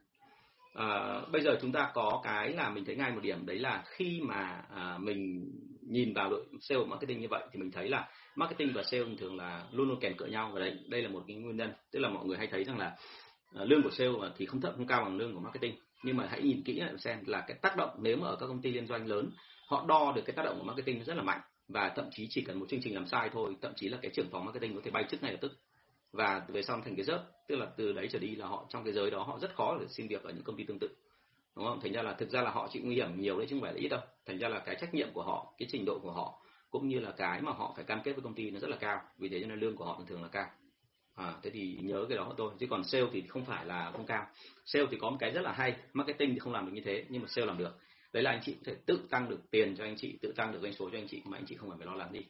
À, bây giờ chúng ta có cái là mình thấy ngay một điểm đấy là khi mà à, mình nhìn vào đội sale marketing như vậy thì mình thấy là marketing và sale thường là luôn luôn kèm cỡ nhau. Và đấy, đây là một cái nguyên nhân. Tức là mọi người hay thấy rằng là ờ, lương của sale thì không thấp, không cao bằng lương của marketing. Nhưng mà hãy nhìn kỹ lại xem là cái tác động nếu mà ở các công ty liên doanh lớn, họ đo được cái tác động của marketing rất là mạnh. Và thậm chí chỉ cần một chương trình làm sai thôi, thậm chí là cái trưởng phòng marketing có thể bay chức ngay lập tức. Và về sau thành cái rớt. Tức là từ đấy trở đi là họ, trong cái giới đó họ rất khó để xin việc ở những công ty tương tự đúng không? Thành ra là thực ra là họ chịu nguy hiểm nhiều đấy chứ không phải là ít đâu. Thành ra là cái trách nhiệm của họ cái trình độ của họ cũng như là cái mà họ phải cam kết với công ty nó rất là cao. Vì thế cho nên lương của họ thường thường là cao. À, thế thì nhớ cái đó thôi. Chứ còn sale thì không phải là không cao. Sale thì có một cái rất là hay marketing thì không làm được như thế nhưng mà sale làm được. Đấy là anh chị có thể tự tăng được tiền cho anh chị tự tăng được doanh số cho anh chị mà anh chị không cần phải lo lắng gì.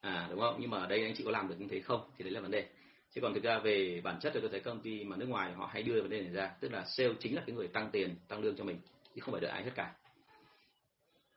À đúng không? Nhưng mà ở đây anh chị có làm được như thế không thì đấy là vấn đề chứ còn thực ra về bản chất thì tôi thấy công ty mà nước ngoài họ hay đưa vấn đề này ra, tức là sale chính là cái người tăng tiền, tăng lương cho mình, chứ không phải đợi ai hết cả.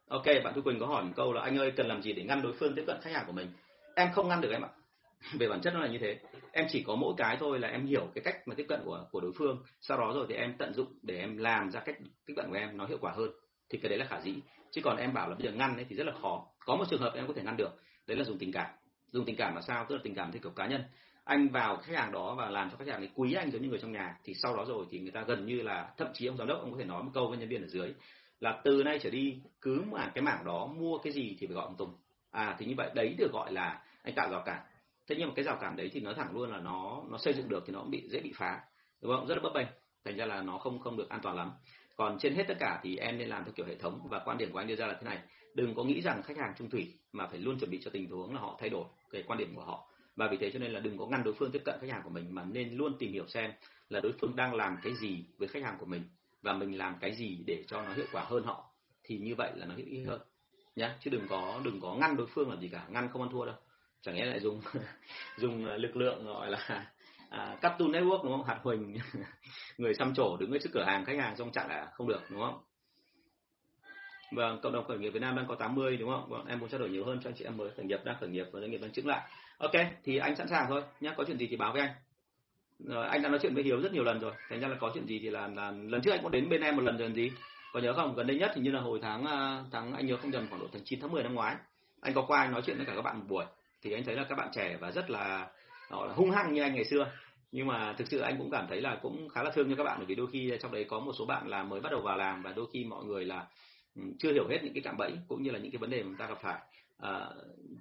Ok, bạn thu quỳnh có hỏi một câu là, anh ơi, cần làm gì để ngăn đối phương tiếp cận khách hàng của mình? Em không ngăn được em ạ. Về bản chất nó là như thế. Em chỉ có mỗi cái thôi là em hiểu cái cách mà tiếp cận của của đối phương. Sau đó rồi thì em tận dụng để em làm ra cách tiếp cận của em, nó hiệu quả hơn, thì cái đấy là khả dĩ. Chứ còn em bảo là bây giờ ngăn ấy thì rất là khó. Có một trường hợp em có thể ngăn được. Đấy là dùng tình cảm. Dùng tình cảm là sao? Tức là tình cảm theo kiểu cá nhân anh vào khách hàng đó và làm cho khách hàng ấy quý anh giống như người trong nhà, thì sau đó rồi thì người ta gần như là, thậm chí ông giám đốc ông có thể nói một câu với nhân viên ở dưới là từ nay trở đi cứ mà cái mảng đó mua cái gì thì phải gọi ông Tùng. À thì như vậy, đấy được gọi là anh tạo rào cản. Thế nhưng mà cái rào cản đấy thì nói thẳng luôn là nó nó xây dựng được thì nó cũng bị, dễ bị phá. Đúng không? Rất là bấp bênh. Thành ra là nó không không được an toàn lắm. Còn trên hết tất cả thì em nên làm theo kiểu hệ thống và quan điểm của anh đưa ra là thế này. Đừng có nghĩ rằng khách hàng trung thủy mà phải luôn chuẩn bị cho tình huống là họ thay đổi cái quan điểm của họ và vì thế cho nên là đừng có ngăn đối phương tiếp cận khách hàng của mình mà nên luôn tìm hiểu xem là đối phương đang làm cái gì với khách hàng của mình và mình làm cái gì để cho nó hiệu quả hơn họ. Thì như vậy là nó hữu ích hơn nhá. Chứ đừng có đừng có ngăn đối phương làm gì cả ngăn không ăn thua đâu. Chẳng lẽ lại dùng dùng à, lực lượng gọi là à, cắt tu network đúng không? Hạt huỳnh người xăm trổ đứng ở trước cửa hàng khách hàng trong chặn là không được đúng không? Vâng, cộng đồng khởi nghiệp Việt Nam đang có 80 đúng không? Vâng, em muốn trao đổi nhiều hơn cho anh chị em mới khởi nghiệp đang khởi nghiệp và doanh nghiệp đang chứng lại. Ok, thì anh sẵn sàng thôi nhé, có chuyện gì thì báo với anh. Rồi, anh đã nói chuyện với Hiếu rất nhiều lần rồi, thành ra là có chuyện gì thì là, là lần trước anh cũng đến bên em một lần rồi gì. Có nhớ không? Gần đây nhất thì như là hồi tháng à, tháng anh nhớ không nhầm khoảng độ tháng 9 tháng 10 năm ngoái. Anh có qua anh nói chuyện với cả các bạn một buổi thì anh thấy là các bạn trẻ và rất là, họ là hung hăng như anh ngày xưa nhưng mà thực sự anh cũng cảm thấy là cũng khá là thương cho các bạn bởi vì đôi khi trong đấy có một số bạn là mới bắt đầu vào làm và đôi khi mọi người là ừ, chưa hiểu hết những cái cạm bẫy cũng như là những cái vấn đề mà chúng ta gặp phải à,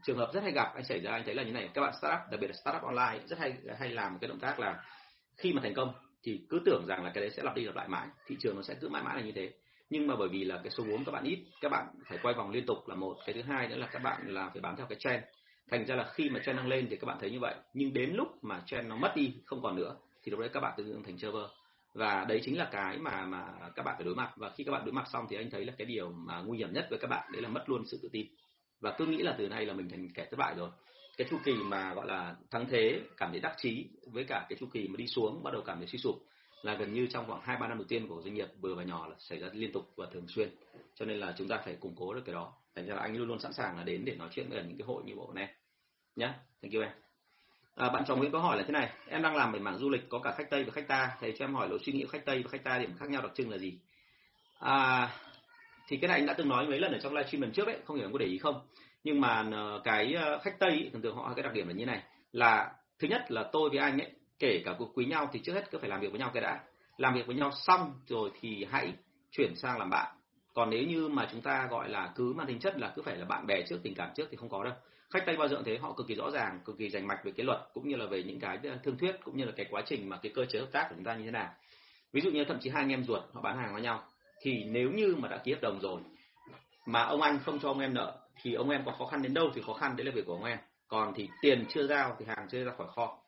trường hợp rất hay gặp anh xảy ra anh thấy là như này các bạn startup đặc biệt là startup online rất hay hay làm một cái động tác là khi mà thành công thì cứ tưởng rằng là cái đấy sẽ lặp đi lặp lại mãi thị trường nó sẽ cứ mãi mãi là như thế. Nhưng mà bởi vì là cái số vốn các bạn ít các bạn phải quay vòng liên tục là một cái thứ hai nữa là các bạn là phải bám theo cái trend. Thành ra là khi mà trend đang lên thì các bạn thấy như vậy nhưng đến lúc mà trend nó mất đi không còn nữa thì lúc đấy các bạn tự dưng thành server. Và đấy chính là cái mà mà các bạn phải đối mặt. Và khi các bạn đối mặt xong thì anh thấy là cái điều mà nguy hiểm nhất với các bạn đấy là mất luôn sự tự tin và cứ nghĩ là từ nay là mình thành kẻ thất bại rồi. Cái chu kỳ mà gọi là thắng thế cảm thấy đắc chí với cả cái chu kỳ mà đi xuống bắt đầu cảm thấy suy sụp là gần như trong khoảng hai ba năm đầu tiên của doanh nghiệp vừa và nhỏ là xảy ra liên tục và thường xuyên. Cho nên là chúng ta phải củng cố được cái đó. Thành ra là anh luôn luôn sẵn sàng là đến để nói chuyện với những cái hội như bộ này. Nhá thank you em. À, bạn chồng Nguyễn có hỏi là thế này em đang làm về mảng du lịch có cả khách tây và khách ta thầy cho em hỏi lối suy nghĩ khách tây và khách ta điểm khác nhau đặc trưng là gì? À, thì cái này anh đã từng nói mấy lần ở trong livestream lần trước ấy không hiểu em có để ý không? Nhưng mà ờ, cái ờ, khách tây ấy, thường thường họ cái đặc điểm là như này. Là thứ nhất là tôi với anh ấy kể cả cuộc quý nhau thì trước hết cứ phải làm việc với nhau cái đã. Làm việc với nhau xong rồi thì hãy chuyển sang làm bạn. Còn nếu như mà chúng ta gọi là cứ mang tính chất là cứ phải là bạn bè trước tình cảm trước thì không có đâu. Khách tây bao giờ thế họ cực kỳ rõ ràng cực kỳ rành mạch về cái luật cũng như là về những cái ờ, thương thuyết cũng như là cái quá trình mà cái cơ chế hợp tác của chúng ta như thế nào. Ví dụ như thậm chí hai anh em ruột họ bán hàng với nhau thì nếu như mà đã ký hợp đồng rồi mà ông anh không cho ông em nợ thì ông em có khó khăn đến đâu thì khó khăn đấy là việc của ông em. Còn thì tiền chưa giao thì hàng chưa ra khỏi kho.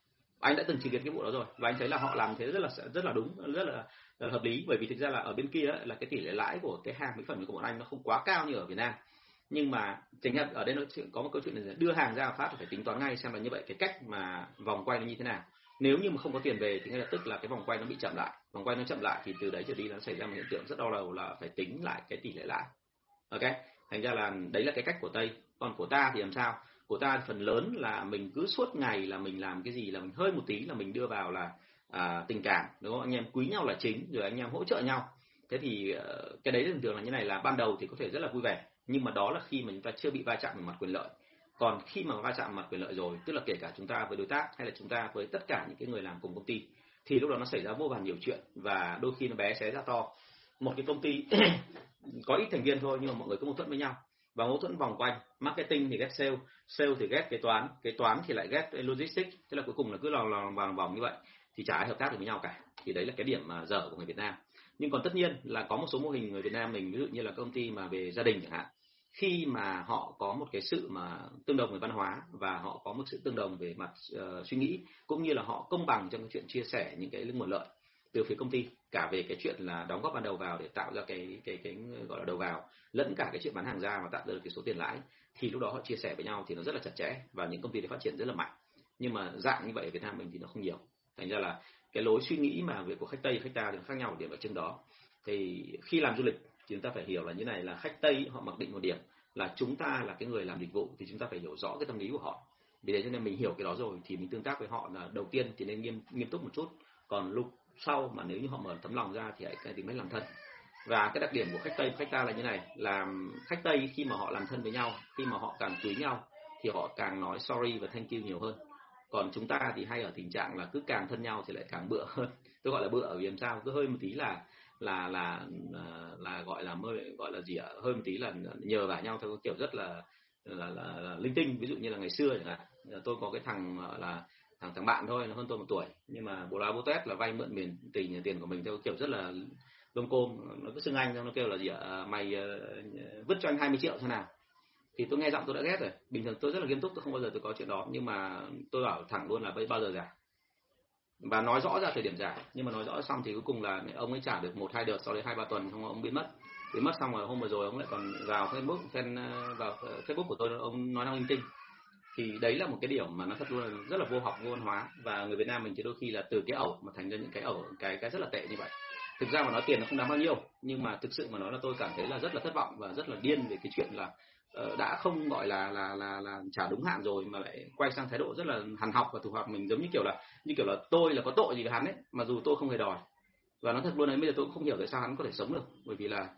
Anh đã từng chứng kiến cái vụ đó rồi và anh thấy là họ làm thế rất là rất là đúng rất là, là hợp lý. Bởi vì thực ra là ở bên kia là cái tỷ lệ lãi của cái hàng mỹ phẩm của bọn anh nó không quá cao như ở Việt Nam. Nhưng mà chính là ở đây nó có một câu chuyện là đưa hàng ra phát phải tính toán ngay xem là như vậy cái cách mà vòng quay nó như thế nào nếu như mà không có tiền về thì ngay lập tức là cái vòng quay nó bị chậm lại. Vòng quay nó chậm lại thì từ đấy trở đi nó xảy ra một hiện tượng rất đau đầu là phải tính lại cái tỷ lệ lãi. Ok? Thành ra là đấy là cái cách của tây. Còn của ta thì làm sao? Của ta phần lớn là mình cứ suốt ngày là mình làm cái gì là mình hơi một tí là mình đưa vào là à, tình cảm đúng không? Anh em quý nhau là chính rồi anh em hỗ trợ nhau. Thế thì ờ, cái đấy thường thường là như này là ban đầu thì có thể rất là vui vẻ nhưng mà đó là khi mà chúng ta chưa bị va chạm về mặt quyền lợi còn khi mà va chạm mặt quyền lợi rồi, tức là kể cả chúng ta với đối tác hay là chúng ta với tất cả những cái người làm cùng công ty, thì lúc đó nó xảy ra vô vàn nhiều chuyện và đôi khi nó bé xé ra to. Một cái công ty có ít thành viên thôi nhưng mà mọi người có mâu thuẫn với nhau. Và mâu thuẫn vòng quanh, marketing thì ghét sale sale thì ghét kế toán kế toán thì lại ghét logistics thế là cuối cùng là cứ lòng lòng vòng vòng như vậy, thì chả ai hợp tác được với nhau cả. Thì đấy là cái điểm mà dở của người Việt Nam. Nhưng còn tất nhiên là có một số mô hình người Việt Nam mình, ví dụ như là công ty mà về gia đình chẳng hạn khi mà họ có một cái sự mà tương đồng về văn hóa và họ có một sự tương đồng về mặt uh, suy nghĩ cũng như là họ công bằng trong cái chuyện chia sẻ những cái nguồn lợi từ phía công ty cả về cái chuyện là đóng góp ban đầu vào để tạo ra cái cái cái gọi là đầu vào lẫn cả cái chuyện bán hàng ra và tạo ra được cái số tiền lãi thì lúc đó họ chia sẻ với nhau thì nó rất là chặt chẽ và những công ty để phát triển rất là mạnh. Nhưng mà dạng như vậy ở Việt Nam mình thì nó không nhiều. Thành ra là cái lối suy nghĩ mà về của khách Tây khách ta thì khác nhau ở điểm ở trên đó. Thì khi làm du lịch chúng ta phải hiểu là như này là khách Tây họ mặc định một điểm là chúng ta là cái người làm dịch vụ thì chúng ta phải hiểu rõ cái tâm lý của họ. Vì thế cho nên mình hiểu cái đó rồi thì mình tương tác với họ là đầu tiên thì nên nghiêm nghiêm túc một chút. Còn lúc sau mà nếu như họ mở tấm lòng ra thì hãy tìm cách làm thân. Và cái đặc điểm của khách tây, khách ta là như này, là khách tây khi mà họ làm thân với nhau, khi mà họ càng quý nhau thì họ càng nói sorry và thank you nhiều hơn. Còn chúng ta thì hay ở tình trạng là cứ càng thân nhau thì lại càng bựa hơn. Tôi gọi là bựa vì làm sao? Cứ hơi một tí là là là là, là gọi là mơ gọi là gì ạ? Hơi một tí là nhờ vả nhau theo kiểu rất là là, là, là linh tinh. Ví dụ như là ngày xưa chẳng hạn tôi có cái thằng là thằng thằng bạn thôi nó hơn tôi một tuổi. Nhưng mà bố lá bố tét là vay mượn tiền tiền tiền của mình theo kiểu rất là lông côm. Nó cứ xưng anh nó kêu là gì ạ? À, mày ờ, vứt cho anh 20 triệu thế nào. Thì tôi nghe giọng tôi đã ghét rồi. Bình thường tôi rất là nghiêm túc tôi không bao giờ tôi có chuyện đó. Nhưng mà tôi bảo thẳng luôn là bao giờ giả và nói rõ ra thời điểm giả, nhưng mà nói rõ xong thì cuối cùng là ông ấy trả được một hai đợt sau đấy hai ba tuần, xong ông biến mất. Biến mất xong rồi hôm vừa rồi ông lại còn vào facebook, fan ờ, vào ờ, facebook của tôi, ông nói năng linh tinh. Thì đấy là một cái điểm mà nó thật luôn là rất là vô học, vô văn hóa. Và người Việt Nam mình thì đôi khi là từ cái ẩu mà thành ra những cái ẩu, cái cái rất là tệ như vậy. Thực ra mà nói tiền nó không đáng bao nhiêu, nhưng mà thực sự mà nói là tôi cảm thấy là rất là thất vọng và rất là điên về cái chuyện là Ờ, đã không gọi là là là là trả đúng hạn rồi mà lại quay sang thái độ rất là hằn học và thủ hoạt mình, giống như kiểu là, như kiểu là tôi là có tội gì với hắn ấy, mà dù tôi không hề đòi. Và nó thật luôn đấy, bây giờ tôi cũng không hiểu tại sao hắn có thể sống được, bởi vì là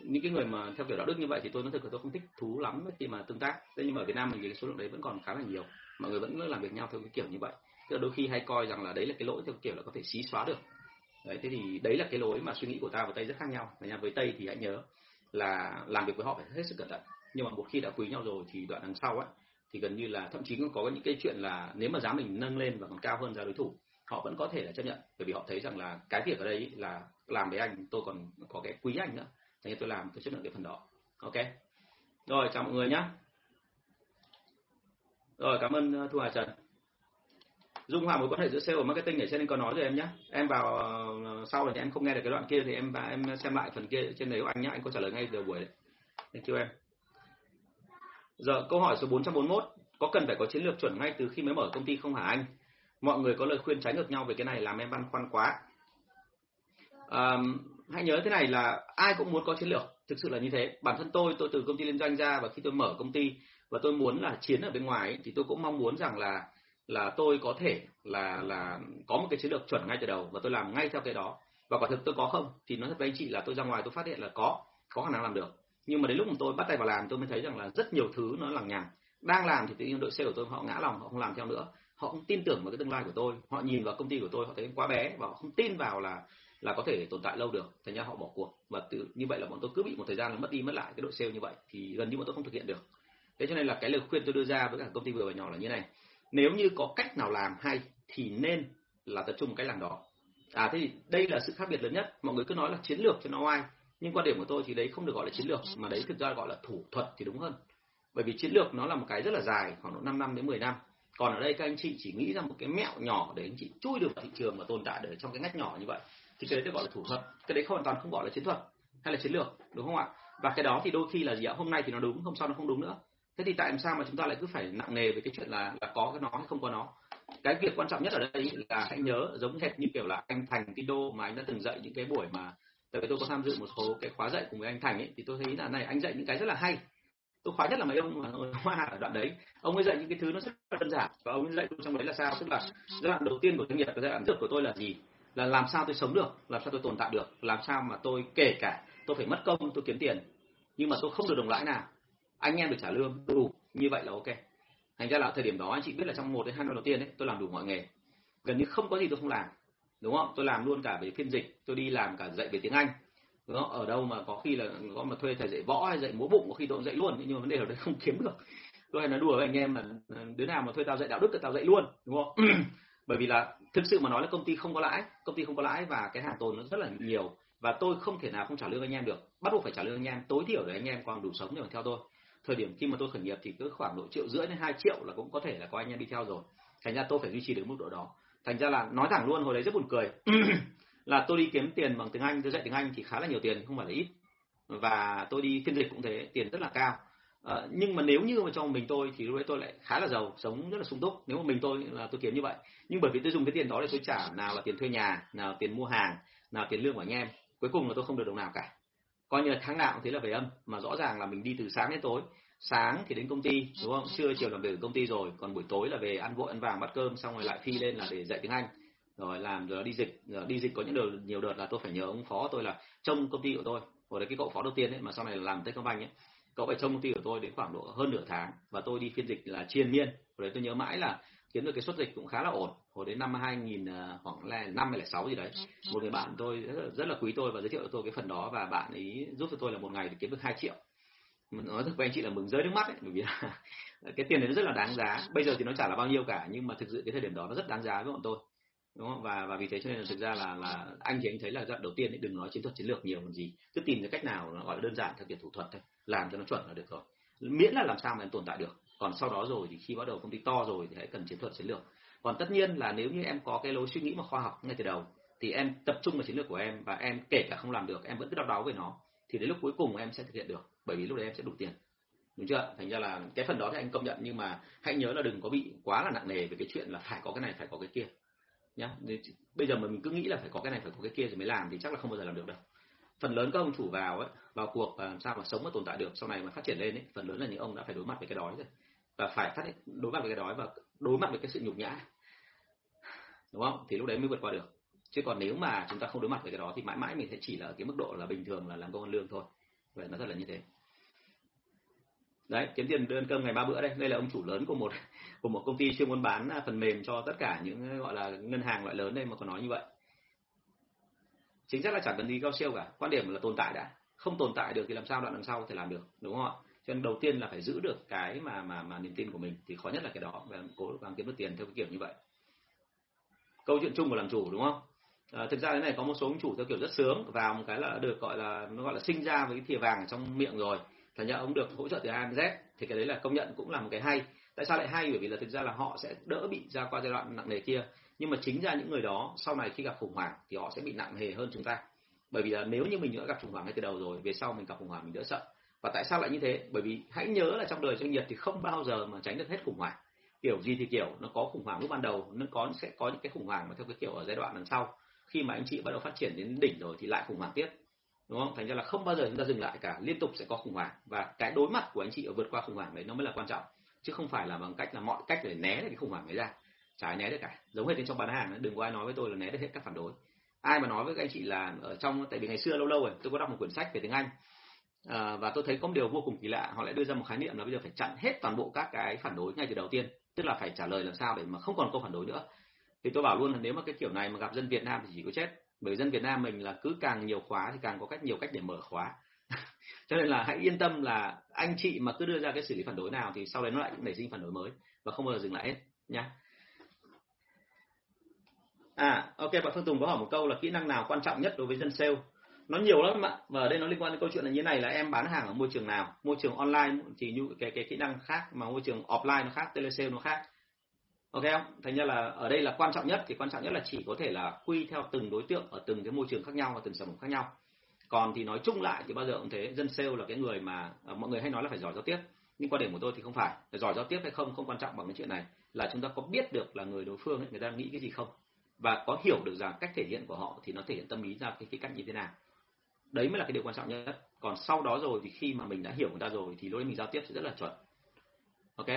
những cái người mà theo kiểu đạo đức như vậy thì tôi nói thật là tôi không thích thú lắm khi mà tương tác. Thế nhưng mà ở Việt Nam mình thì cái số lượng đấy vẫn còn khá là nhiều, mọi người vẫn làm việc nhau theo cái kiểu như vậy. Tức là đôi khi hay coi rằng là đấy là cái lỗi theo kiểu là có thể xí xóa được. Đấy, thế thì đấy là cái lối mà suy nghĩ của ta và tây rất khác nhau. Nhà với tây thì hãy nhớ là làm việc với họ phải hết sức cẩn thận nhưng mà một khi đã quý nhau rồi thì đoạn đằng sau á, thì gần như là thậm chí cũng có những cái chuyện là nếu mà giá mình nâng lên và còn cao hơn giá đối thủ, họ vẫn có thể là chấp nhận. Bởi vì họ thấy rằng là cái việc ở đây là làm với anh, tôi còn có cái quý anh nữa. Thế tôi làm, tôi chấp nhận cái phần đó. Ok. Rồi, chào mọi người nhé rồi, cảm ơn ờ, thu hà trần. Dung hòa mối quan hệ giữa sale và marketing ở trên có nói rồi em nhé em vào ờ, sau rồi thì em không nghe được cái đoạn kia thì em và em xem lại phần kia trên đấy của anh nhé anh có trả lời ngay từ buổi đấy. Thank you em giờ câu hỏi số 441 có cần phải có chiến lược chuẩn ngay từ khi mới mở công ty không hả anh? Mọi người có lời khuyên trái ngược nhau về cái này làm em băn khoăn quá. À, hãy nhớ thế này là ai cũng muốn có chiến lược thực sự là như thế. Bản thân tôi tôi từ công ty liên doanh ra và khi tôi mở công ty và tôi muốn là chiến ở bên ngoài ấy, thì tôi cũng mong muốn rằng là là tôi có thể là là có một cái chiến lược chuẩn ngay từ đầu và tôi làm ngay theo cái đó. Và quả thực tôi có không thì nói thật với anh chị là tôi ra ngoài tôi phát hiện là có có khả năng làm được nhưng mà đến lúc mà tôi bắt tay vào làm, tôi mới thấy rằng là rất nhiều thứ nó lằng nhằng. Đang làm thì tự nhiên đội sale của tôi, họ ngã lòng, họ không làm theo nữa. Họ không tin tưởng vào cái tương lai của tôi. Họ nhìn vào công ty của tôi, họ thấy quá bé và họ không tin vào là là có thể tồn tại lâu được. Thành ra họ bỏ cuộc. Và tự, như vậy là bọn tôi cứ bị một thời gian là mất đi, mất lại cái đội sale như vậy, thì gần như bọn tôi không thực hiện được. Thế cho nên là cái lời khuyên tôi đưa ra với cả công ty vừa và nhỏ là như này. Nếu như có cách nào làm hay thì nên là tập trung cái làm đó. À thế thì đây là sự khác biệt lớn nhất. Mọi người cứ nói là chiến lược cho nó oai nhưng quan điểm của tôi thì đấy không được gọi là chiến lược, mà đấy thực ra gọi là thủ thuật thì đúng hơn. Bởi vì chiến lược nó là một cái rất là dài, khoảng độ 5 năm đến 10 năm. Còn ở đây các anh chị chỉ nghĩ ra một cái mẹo nhỏ để anh chị chui được vào thị trường và tồn tại được trong cái ngách nhỏ như vậy. Thì cái đấy được gọi là thủ thuật. Cái đấy hoàn toàn không gọi là chiến thuật hay là chiến lược, đúng không ạ? Và cái đó thì đôi khi là gì ạ? Hôm nay thì nó đúng, hôm sau nó không đúng nữa. Thế thì tại sao mà chúng ta lại cứ phải nặng nề về cái chuyện là là có cái nó hay không có nó? Cái việc quan trọng nhất ở đây là hãy nhớ giống hệt như kiểu là anh Thành Tindo mà anh đã từng dạy những cái buổi mà tại vì tôi có tham dự một số cái khóa dạy cùng với anh Thành ấy, thì tôi thấy là này, anh dạy những cái rất là hay. Tôi khoái nhất là mấy ông mà hoa ở đoạn đấy. Ông ấy dạy những cái thứ nó rất là đơn giản và ông ấy dạy trong đấy là sao? Tức là giai đoạn đầu tiên của doanh nghiệp cái giai đoạn trước của tôi là gì? Là làm sao tôi sống được, làm sao tôi tồn tại được, làm sao mà tôi kể cả tôi phải mất công, tôi kiếm tiền, nhưng mà tôi không được đồng lãi nào. Anh em được trả lương, đủ, như vậy là ok. Thành ra là thời điểm đó anh chị biết là trong một đến hai năm đầu tiên ấy, tôi làm đủ mọi nghề. Gần như không có gì tôi không làm đúng không? Tôi làm luôn cả về phiên dịch, tôi đi làm cả dạy về tiếng anh. Đúng không? ở đâu mà có khi là có mà thuê thầy dạy võ hay dạy múa bụng, có khi tôi cũng dạy luôn. Nhưng mà vấn đề ở đây không kiếm được. Tôi hay nói đùa với anh em là ừ, đứa nào mà thuê tao dạy đạo đức thì tao dạy luôn, đúng không? Bởi vì là thực sự mà nói là công ty không có lãi, công ty không có lãi và cái hàng tồn nó rất là nhiều. Và tôi không thể nào không trả lương anh em được. Bắt buộc phải trả lương anh em. Tối thiểu để anh em còn đủ sống để mà theo tôi. Thời điểm khi mà tôi khởi nghiệp thì cứ khoảng độ triệu rưỡi đến hai triệu là cũng có thể là có anh em đi theo rồi. Thành ra tôi phải duy trì được mức độ đó thành ra là nói thẳng luôn hồi đấy rất buồn cười. Là tôi đi kiếm tiền bằng tiếng Anh tôi dạy tiếng Anh thì khá là nhiều tiền không phải là ít. Và tôi đi phiên dịch cũng thế tiền rất là cao. À, nhưng mà nếu như mà cho mình tôi thì lúc đấy tôi lại khá là giàu sống rất là sung túc. Nếu mà mình tôi là tôi kiếm như vậy. Nhưng bởi vì tôi dùng cái tiền đó để tôi trả nào là tiền thuê nhà nào tiền mua hàng nào tiền lương của anh em. Cuối cùng là tôi không được đồng nào cả. Coi như là tháng nào cũng thế là về âm. Mà rõ ràng là mình đi từ sáng đến tối sáng thì đến công ty đúng không? Trưa chiều làm việc ở công ty rồi còn buổi tối là về ăn vội ăn vàng bắt cơm xong rồi lại phi lên là để dạy tiếng anh. Rồi làm rồi đi dịch rồi đi dịch có những đợt nhiều đợt là tôi phải nhờ ông phó tôi là trông công ty của tôi. Hồi đấy cái cậu phó đầu tiên ấy mà sau này là làm Techcombank ấy cậu phải trông công ty của tôi đến khoảng độ hơn nửa tháng và tôi đi phiên dịch là triền miên. Hồi đấy tôi nhớ mãi là kiếm được cái suất dịch cũng khá là ổn. Hồi đến năm 2000 à, khoảng là năm hay là sáu gì đấy một người bạn tôi rất là, rất là quý tôi và giới thiệu cho tôi cái phần đó và bạn ấy giúp cho tôi là một ngày thì kiếm được 2 triệu nói thật với anh chị là mừng rơi nước mắt ấy bởi vì là cái tiền đấy nó rất là đáng giá. Bây giờ thì nó chả là bao nhiêu cả nhưng mà thực sự cái thời điểm đó nó rất đáng giá với bọn tôi đúng không? Và và vì thế cho nên là thực ra là là anh thì anh thấy là giai đoạn đầu tiên ấy, đừng nói chiến thuật chiến lược nhiều còn gì. Cứ tìm cái cách nào nó gọi là đơn giản theo kiểu thủ thuật thôi làm cho nó chuẩn là được rồi. Miễn là làm sao mà em tồn tại được. Còn sau đó rồi thì khi bắt đầu công ty to rồi thì hãy cần chiến thuật chiến lược. Còn tất nhiên là nếu như em có cái lối suy nghĩ mà khoa học ngay từ đầu thì em tập trung vào chiến lược của em và em kể cả không làm được em vẫn cứ đau đáu về nó thì đến lúc cuối cùng em sẽ thực hiện được bởi vì lúc đấy em sẽ đủ tiền. Đúng chưa? Thành ra là cái phần đó thì anh công nhận, nhưng mà hãy nhớ là đừng có bị quá là nặng nề về cái chuyện là phải có cái này, phải có cái kia. Nhá. Bây giờ mà mình cứ nghĩ là phải có cái này, phải có cái kia rồi mới làm thì chắc là không bao giờ làm được đâu. Phần lớn các ông chủ vào ấy, vào cuộc và làm sao mà sống và tồn tại được, sau này mà phát triển lên ấy, phần lớn là những ông đã phải đối mặt với cái đói rồi. Và phải phát, đối mặt với cái đói và đối mặt với cái sự nhục nhã. Đúng không? Thì lúc đấy mới vượt qua được. Chứ còn nếu mà chúng ta không đối mặt với cái đó thì mãi mãi mình sẽ chỉ là ở cái mức độ là bình thường là làm công ăn lương thôi. Vậy nó rất là như thế đấy kiếm tiền đơn cơm ngày ba bữa đây. Đây là ông chủ lớn của một của một công ty chuyên muốn bán à, phần mềm cho tất cả những à, gọi là ngân hàng loại lớn đây mà còn nói như vậy. Chính xác là chẳng cần gì cao siêu cả. Quan điểm là tồn tại đã. Không tồn tại được thì làm sao đoạn đằng sau có thể làm được đúng không ạ? Cho nên đầu tiên là phải giữ được cái mà mà mà niềm tin của mình. Thì khó nhất là cái đó và cố gắng kiếm được tiền theo cái kiểu như vậy. Câu chuyện chung của làm chủ đúng không? À, thực ra cái này có một số ông chủ theo kiểu rất sướng vào một cái là được gọi là nó gọi là sinh ra với cái thìa vàng ở trong miệng rồi thành ra ông được hỗ trợ từ A đến Z, thì cái đấy là công nhận cũng là một cái hay. Tại sao lại hay? Bởi vì là thực ra là họ sẽ đỡ bị ra qua giai đoạn nặng nề kia. Nhưng mà chính ra những người đó, sau này khi gặp khủng hoảng thì họ sẽ bị nặng nề hơn chúng ta. Bởi vì là nếu như mình đã gặp khủng hoảng ngay từ đầu rồi, về sau mình gặp khủng hoảng mình đỡ sợ. Và tại sao lại như thế? Bởi vì hãy nhớ là trong đời doanh nghiệp thì không bao giờ mà tránh được hết khủng hoảng. Kiểu gì thì kiểu, nó có khủng hoảng lúc ban đầu, nó có, sẽ có những cái khủng hoảng mà theo cái kiểu ở giai đoạn đằng sau. Khi mà anh chị bắt đầu phát triển đến đỉnh rồi thì lại khủng hoảng tiếp đúng không? Thành ra là không bao giờ chúng ta dừng lại cả liên tục sẽ có khủng hoảng. Và cái đối mặt của anh chị ở vượt qua khủng hoảng đấy nó mới là quan trọng chứ không phải là bằng cách là mọi cách để né cái khủng hoảng ấy ra. Chả né được cả. Giống như trong bán hàng đừng có ai nói với tôi là né được hết các phản đối. Ai mà nói với các anh chị là ở trong tại vì ngày xưa lâu lâu rồi tôi có đọc một quyển sách về tiếng Anh à, và tôi thấy có một điều vô cùng kỳ lạ họ lại đưa ra một khái niệm là bây giờ phải chặn hết toàn bộ các cái phản đối ngay từ đầu tiên tức là phải trả lời làm sao để mà không còn câu phản đối nữa. Thì tôi bảo luôn là nếu mà cái kiểu này mà gặp dân Việt Nam thì chỉ có chết bởi dân Việt Nam mình là cứ càng nhiều khóa thì càng có cách nhiều cách để mở khóa. Cho nên là hãy yên tâm là anh chị mà cứ đưa ra cái xử lý phản đối nào thì sau đấy nó lại nảy sinh phản đối mới và không bao giờ dừng lại hết, nhá. À ok, bạn Phương Tùng có hỏi một câu là kỹ năng nào quan trọng nhất đối với dân sale? Nó nhiều lắm ạ, và ở đây nó liên quan đến câu chuyện là như này là em bán hàng ở môi trường nào? Môi trường online thì như cái cái kỹ năng khác mà môi trường offline nó khác, telesale nó khác ok không? Thành ra là ở đây là quan trọng nhất thì quan trọng nhất là chỉ có thể là quy theo từng đối tượng ở từng cái môi trường khác nhau và từng sản phẩm khác nhau. Còn thì nói chung lại thì bao giờ cũng thế dân sale là cái người mà à, mọi người hay nói là phải giỏi giao tiếp. Nhưng quan điểm của tôi thì không phải giỏi giao tiếp hay không không quan trọng bằng cái chuyện này là chúng ta có biết được là người đối phương ấy, người ta nghĩ cái gì không? Và có hiểu được rằng cách thể hiện của họ thì nó thể hiện tâm lý ra cái, cái cách như thế nào. Đấy mới là cái điều quan trọng nhất. Còn sau đó rồi thì khi mà mình đã hiểu người ta rồi thì lúc đấy mình giao tiếp sẽ rất là chuẩn. Ok?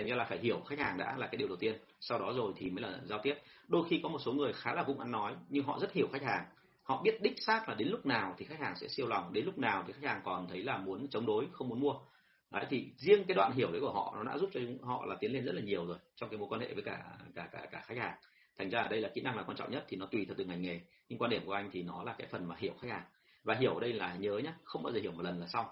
Thành ra là phải hiểu khách hàng đã là cái điều đầu tiên, sau đó rồi thì mới là giao tiếp. Đôi khi có một số người khá là vụng ăn nói, nhưng họ rất hiểu khách hàng. Họ biết đích xác là đến lúc nào thì khách hàng sẽ siêu lòng, đến lúc nào thì khách hàng còn thấy là muốn chống đối, không muốn mua. Đấy, thì riêng cái đoạn hiểu đấy của họ nó đã giúp cho họ là tiến lên rất là nhiều rồi trong cái mối quan hệ với cả cả cả cả khách hàng. Thành ra ở đây là kỹ năng là quan trọng nhất thì nó tùy theo từng ngành nghề, nhưng quan điểm của anh thì nó là cái phần mà hiểu khách hàng. Và hiểu ở đây là nhớ nhé không bao giờ hiểu một lần là xong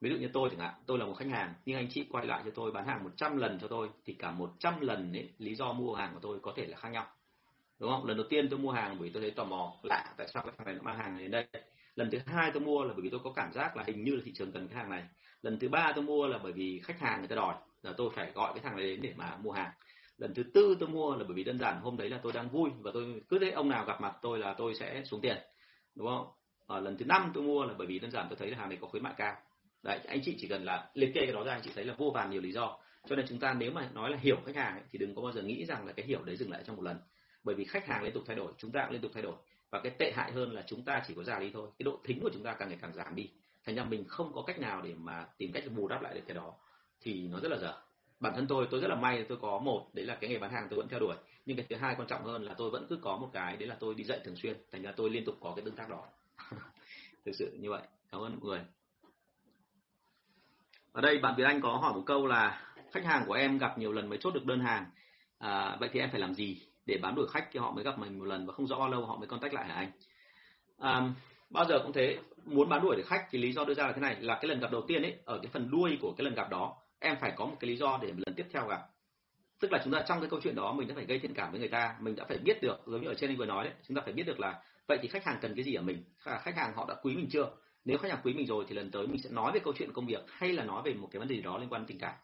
ví dụ như tôi chẳng hạn, tôi là một khách hàng, nhưng anh chị quay lại cho tôi bán hàng 100 lần cho tôi, thì cả 100 lần ấy, lý do mua hàng của tôi có thể là khác nhau. Đúng không? Lần đầu tiên tôi mua hàng bởi vì tôi thấy tò mò, lạ, tại sao cái thằng này nó mang hàng này đến đây? Lần thứ hai tôi mua là bởi vì tôi có cảm giác là hình như là thị trường cần cái hàng này. Lần thứ ba tôi mua là bởi vì khách hàng người ta đòi, là tôi phải gọi cái thằng này đến để mà mua hàng. Lần thứ tư tôi mua là bởi vì đơn giản hôm đấy là tôi đang vui và tôi cứ thấy ông nào gặp mặt tôi là tôi sẽ xuống tiền. Đúng không? Ở lần thứ năm tôi mua là bởi vì đơn giản tôi thấy là hàng này có khuyến mại cao đấy anh chị chỉ cần là liệt kê cái đó ra anh chị thấy là vô vàn nhiều lý do. Cho nên chúng ta nếu mà nói là hiểu khách hàng ấy, thì đừng có bao giờ nghĩ rằng là cái hiểu đấy dừng lại trong một lần. Bởi vì khách hàng liên tục thay đổi chúng ta cũng liên tục thay đổi. Và cái tệ hại hơn là chúng ta chỉ có già đi thôi. Cái độ thính của chúng ta càng ngày càng giảm đi. Thành ra mình không có cách nào để mà tìm cách bù đắp lại được cái đó. Thì nó rất là dở. Bản thân tôi tôi rất là may tôi có một đấy là cái nghề bán hàng tôi vẫn theo đuổi. Nhưng cái thứ hai quan trọng hơn là tôi vẫn cứ có một cái đấy là tôi đi dạy thường xuyên. Thành ra tôi liên tục có cái tương tác đó. Thực sự như vậy. Cảm ơn mọi người ở đây bạn Việt Anh có hỏi một câu là khách hàng của em gặp nhiều lần mới chốt được đơn hàng. À, vậy thì em phải làm gì để bán đuổi khách khi họ mới gặp mình một lần và không rõ bao lâu họ mới contact lại hả anh? À, bao giờ cũng thế muốn bán đuổi được khách thì lý do đưa ra là thế này là cái lần gặp đầu tiên ấy ở cái phần đuôi của cái lần gặp đó em phải có một cái lý do để lần tiếp theo gặp. Tức là chúng ta trong cái câu chuyện đó mình đã phải gây thiện cảm với người ta mình đã phải biết được giống như ở trên anh vừa nói đấy chúng ta phải biết được là vậy thì khách hàng cần cái gì ở mình? Khách hàng họ đã quý mình chưa? Nếu khách hàng quý mình rồi thì lần tới mình sẽ nói về câu chuyện công việc hay là nói về một cái vấn đề gì đó liên quan đến tình cảm.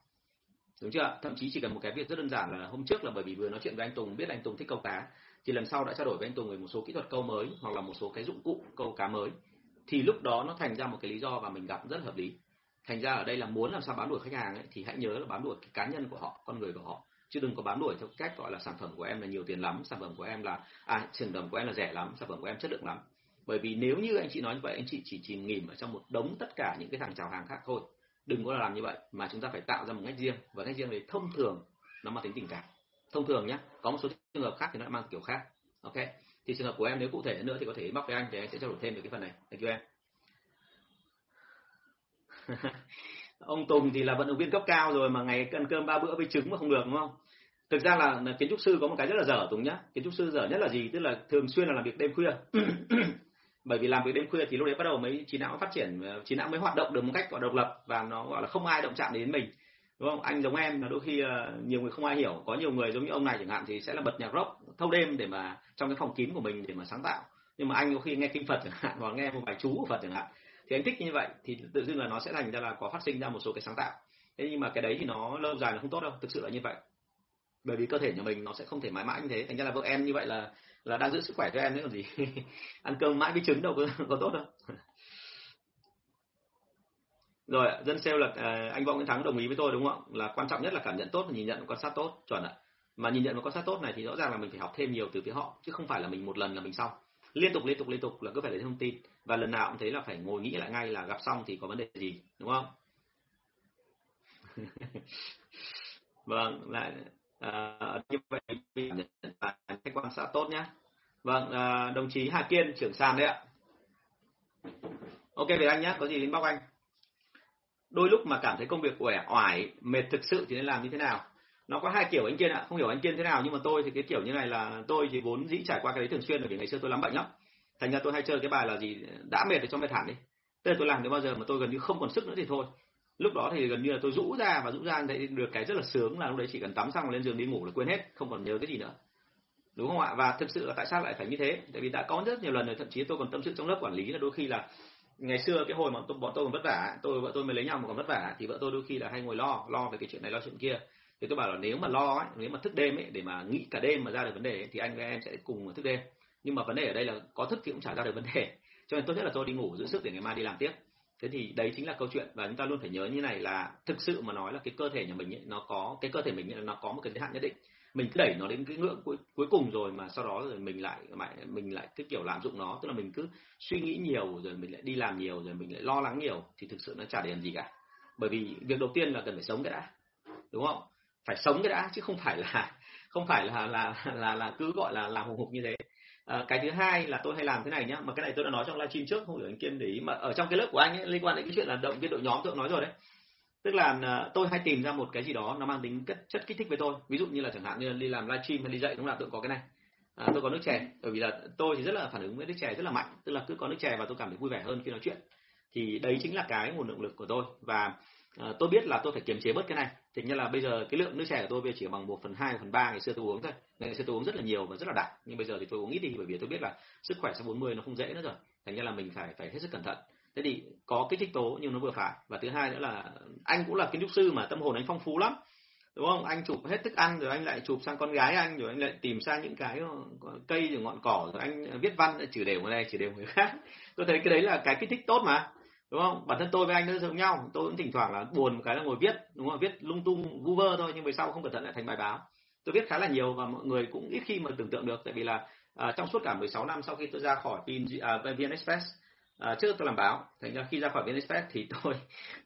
Đúng chưa thậm chí chỉ cần một cái việc rất đơn giản là hôm trước là bởi vì vừa nói chuyện với anh Tùng biết anh Tùng thích câu cá thì lần sau đã trao đổi với anh Tùng về một số kỹ thuật câu mới hoặc là một số cái dụng cụ câu cá mới thì lúc đó nó thành ra một cái lý do và mình gặp rất hợp lý. Thành ra ở đây là muốn làm sao bám đuổi khách hàng ấy, thì hãy nhớ là bám đuổi cái cá nhân của họ con người của họ. Chứ đừng có bám đuổi theo cách gọi là sản phẩm của em là nhiều tiền lắm sản phẩm của em là à sản phẩm của em là rẻ lắm sản phẩm của em chất lượng lắm bởi vì nếu như anh chị nói như vậy anh chị chỉ chìm nghỉm ở trong một đống tất cả những cái thằng chào hàng khác thôi. Đừng có làm như vậy mà chúng ta phải tạo ra một cách riêng. Và cách riêng đấy thông thường nó mang tính tình cảm. Thông thường nhé có một số trường hợp khác thì nó mang kiểu khác ok? Thì trường hợp của em nếu cụ thể nữa thì có thể móc với anh để anh sẽ trao đổi thêm về cái phần này. Thank you em. Ông Tùng thì là vận động viên cấp cao rồi mà ngày ăn cơm ba bữa với trứng mà không được đúng không? Thực ra là, là kiến trúc sư có một cái rất là dở Tùng nhá. Kiến trúc sư dở nhất là gì? Tức là thường xuyên là làm việc đêm khuya. bởi vì làm việc đêm khuya thì lúc đấy bắt đầu mới trí não phát triển ờ, trí não mới hoạt động được một cách, gọi, độc lập và nó, gọi là, không ai động chạm đến mình. Đúng không? Anh giống em là đôi khi ờ, nhiều người không ai hiểu. Có nhiều người giống như ông này chẳng hạn thì sẽ là bật nhạc rock thâu đêm để mà trong cái phòng kín của mình để mà sáng tạo. Nhưng mà anh có khi nghe kinh phật chẳng hạn, hoặc nghe một bài chú của phật chẳng hạn. Thì anh thích như vậy thì tự dưng là nó sẽ thành ra là có phát sinh ra một số cái sáng tạo. Thế nhưng mà cái đấy thì nó lâu dài là không tốt đâu, thực sự là như vậy. Bởi vì cơ thể nhà mình nó sẽ không thể mãi mãi như thế. Thành ra là vợ em như vậy là là đang giữ sức khỏe cho em đấy còn gì. Ăn cơm mãi với trứng đâu có, có tốt đâu. Rồi dân sale là à, anh võ nguyễn thắng đồng ý với tôi đúng không là quan trọng nhất là cảm nhận tốt và nhìn nhận và quan sát tốt chuẩn ạ. Mà nhìn nhận và quan sát tốt này thì rõ ràng là mình phải học thêm nhiều từ phía họ chứ không phải là mình một lần là mình xong. Liên tục liên tục liên tục là cứ phải lấy thông tin. Và lần nào cũng thấy là phải ngồi nghĩ lại ngay là gặp xong thì có vấn đề gì đúng không? Vâng lại à, như vậy khách quan sát tốt nhé vâng à, đồng chí Hà Kiên trưởng sàn đấy ạ. Ok về anh nhé có gì đến bóc anh. Đôi lúc mà cảm thấy công việc uể oải mệt thực sự thì nên làm như thế nào? Nó có hai kiểu anh kiên ạ không hiểu anh kiên thế nào nhưng mà tôi thì cái kiểu như này là tôi thì vốn dĩ trải qua cái đấy thường xuyên bởi vì ngày xưa tôi lắm bệnh lắm. Thành ra tôi hay chơi cái bài là gì đã mệt thì cho mệt hẳn đi. Tức là tôi làm đến bao giờ mà tôi gần như không còn sức nữa thì thôi lúc đó thì gần như là tôi rũ ra và rũ ra thấy được cái rất là sướng là lúc đấy chỉ cần tắm xong lên giường đi ngủ là quên hết không còn nhớ cái gì nữa. Đúng không ạ? Và thực sự là tại sao lại phải như thế? Tại vì đã có rất nhiều lần rồi thậm chí tôi còn tâm sự trong lớp quản lý là đôi khi là ngày xưa cái hồi mà tôi, bọn tôi còn vất vả tôi vợ tôi mới lấy nhau mà còn vất vả thì vợ tôi đôi khi là hay ngồi lo lo về cái chuyện này lo chuyện kia. Thì tôi bảo là nếu mà lo ấy, nếu mà thức đêm ấy để mà nghĩ cả đêm mà ra được vấn đề ấy, thì anh với em sẽ cùng thức đêm. Nhưng mà vấn đề ở đây là có thức thì cũng chả ra được vấn đề. Cho nên tốt nhất là tôi đi ngủ giữ sức để ngày mai đi làm tiếp thế thì đấy chính là câu chuyện và chúng ta luôn phải nhớ như này là thực sự mà nói là cái cơ thể nhà mình ấy, nó có cái cơ thể mình ấy, nó có một cái giới hạn nhất định. Mình cứ đẩy nó đến cái ngưỡng cuối, cuối cùng rồi mà sau đó rồi mình lại mình lại cái kiểu lạm dụng nó. Tức là mình cứ suy nghĩ nhiều rồi mình lại đi làm nhiều rồi mình lại lo lắng nhiều thì thực sự nó chả để làm gì cả. Bởi vì việc đầu tiên là cần phải sống cái đã đúng không? Phải sống cái đã chứ không phải là không phải là là là là cứ gọi là làm hùng hục như thế à, cái thứ hai là tôi hay làm thế này nhá mà cái này tôi đã nói trong livestream trước không hiểu anh kiên để ý mà ở trong cái lớp của anh ấy, liên quan đến cái chuyện là động viên đội nhóm tôi cũng nói rồi đấy. Tức là à, tôi hay tìm ra một cái gì đó nó mang tính chất, chất kích thích với tôi. Ví dụ như là chẳng hạn như là đi làm livestream hay đi dạy đúng là tôi có cái này. À, tôi có nước chè bởi vì là tôi thì rất là phản ứng với nước chè rất là mạnh tức là cứ có nước chè và tôi cảm thấy vui vẻ hơn khi nói chuyện. Thì đấy chính là cái nguồn động lực của tôi. Và à, tôi biết là tôi phải kiềm chế bớt cái này. Thì như là bây giờ cái lượng nước chè của tôi bây giờ chỉ bằng một phần hai phần ba ngày xưa tôi uống thôi. Ngày xưa tôi uống rất là nhiều và rất là đặc nhưng bây giờ thì tôi uống ít đi bởi vì tôi biết là sức khỏe sau 40 nó không dễ nữa rồi. Thành ra là mình phải phải hết sức cẩn thận. Thế thì có kích thích tố nhưng nó vừa phải. Và thứ hai nữa là anh cũng là kiến trúc sư mà tâm hồn anh phong phú lắm. Đúng không? Anh chụp hết thức ăn rồi anh lại chụp sang con gái anh rồi anh lại tìm sang những cái ờ, cây rồi ngọn cỏ rồi anh viết văn chửi đều người này chửi đều người khác. Tôi thấy cái đấy là cái kích thích tốt mà đúng không? Bản thân tôi với anh nó giống nhau. Tôi cũng thỉnh thoảng là buồn một cái là ngồi viết đúng không? Viết lung tung vu vơ thôi nhưng về sau không cẩn thận lại thành bài báo. Tôi viết khá là nhiều và mọi người cũng ít khi mà tưởng tượng được tại vì là à, trong suốt cả 16 năm sau khi tôi ra khỏi pin à, VN Express à, trước tôi làm báo thành ra khi ra khỏi VN Express thì tôi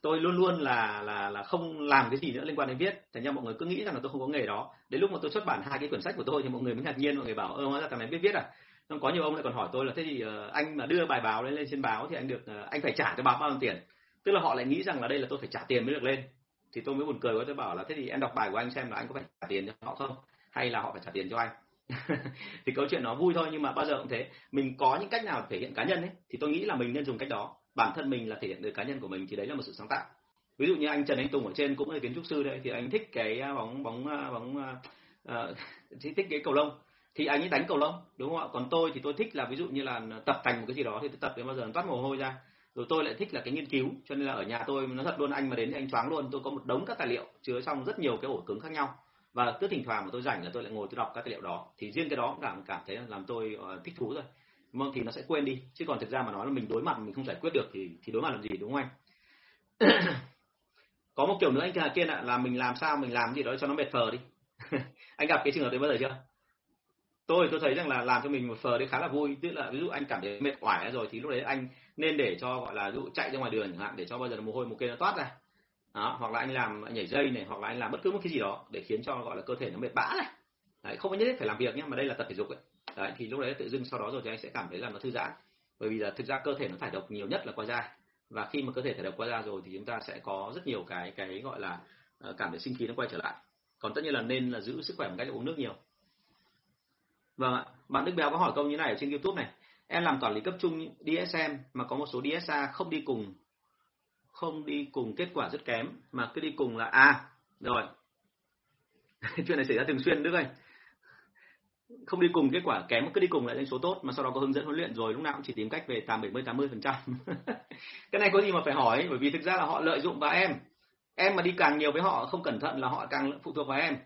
tôi luôn luôn là là là không làm cái gì nữa liên quan đến viết. Thành ra mọi người cứ nghĩ rằng là tôi không có nghề đó. Đến lúc mà tôi xuất bản hai cái quyển sách của tôi thì mọi người mới ngạc nhiên mọi người bảo ơ hóa ra thằng này biết viết à? Xong có nhiều ông lại còn hỏi tôi là thế thì ờ, anh mà đưa bài báo lên lên trên báo thì anh được ờ, anh phải trả cho báo bao nhiêu tiền? Tức là họ lại nghĩ rằng là đây là tôi phải trả tiền mới được lên. Thì tôi mới buồn cười quá tôi bảo là thế thì em đọc bài của anh xem là anh có phải trả tiền cho họ không? Hay là họ phải trả tiền cho anh? Thì câu chuyện nó vui thôi nhưng mà bao giờ cũng thế. Mình có những cách nào thể hiện cá nhân ấy thì tôi nghĩ là mình nên dùng cách đó. Bản thân mình là thể hiện được cá nhân của mình thì đấy là một sự sáng tạo. Ví dụ như anh Trần Anh Tùng ở trên cũng là kiến trúc sư đây thì anh thích cái ờ, bóng bóng bóng uh, thích cái cầu lông thì anh ấy đánh cầu lông đúng không ạ? Còn tôi thì tôi thích là ví dụ như là tập thành một cái gì đó thì tôi tập đến bao giờ nó toát mồ hôi ra. Rồi tôi lại thích là cái nghiên cứu cho nên là ở nhà tôi nó thật luôn anh mà đến thì anh choáng luôn. Tôi có một đống các tài liệu chứa trong rất nhiều cái ổ cứng khác nhau. Và cứ thỉnh thoảng mà tôi rảnh là tôi lại ngồi tôi đọc các tài liệu đó. Thì riêng cái đó cũng cảm cảm thấy làm tôi uh, thích thú rồi. Mong thì nó sẽ quên đi chứ còn thực ra mà nói là mình đối mặt mình không giải quyết được thì thì đối mặt làm gì đúng không anh? Có một kiểu nữa anh kia là mình làm sao mình làm gì đó cho nó mệt phờ đi. Anh gặp cái trường hợp đấy bao giờ chưa? Tôi tôi thấy rằng là làm cho mình một phờ đấy khá là vui. Tức là ví dụ anh cảm thấy mệt oải rồi thì lúc đấy anh nên để cho gọi là ví dụ chạy ra ngoài đường chẳng hạn để cho bao giờ mồ hôi một kia nó toát ra. Đó, hoặc là anh làm nhảy dây này hoặc là anh làm bất cứ một cái gì đó để khiến cho gọi là cơ thể nó mệt bã này. Đấy, không có nhất thiết phải làm việc nhé mà đây là tập thể dục ấy. Đấy, thì lúc đấy tự dưng sau đó rồi thì anh sẽ cảm thấy là nó thư giãn. Bởi vì là thực ra cơ thể nó thải độc nhiều nhất là qua da. Và khi mà cơ thể thải độc qua da rồi thì chúng ta sẽ có rất nhiều cái cái gọi là ờ, cảm thấy sinh khí nó quay trở lại. Còn tất nhiên là nên là giữ sức khỏe bằng cách uống nước nhiều. Vâng ạ, bạn Đức Béo có hỏi câu như này ở trên YouTube này. Em làm quản lý cấp trung DSM mà có một số DSA không đi cùng không đi cùng kết quả rất kém mà cứ đi cùng là a. À, rồi. Chuyện này xảy ra thường xuyên Đức ơi. Không đi cùng kết quả kém mà cứ đi cùng lại lên số tốt mà sau đó có hướng dẫn huấn luyện rồi lúc nào cũng chỉ tìm cách về tám bảy mươi tám mươi phần trăm. Cái này có gì mà phải hỏi? Bởi vì thực ra là họ lợi dụng vào em. Em mà đi càng nhiều với họ không cẩn thận là họ càng phụ thuộc vào em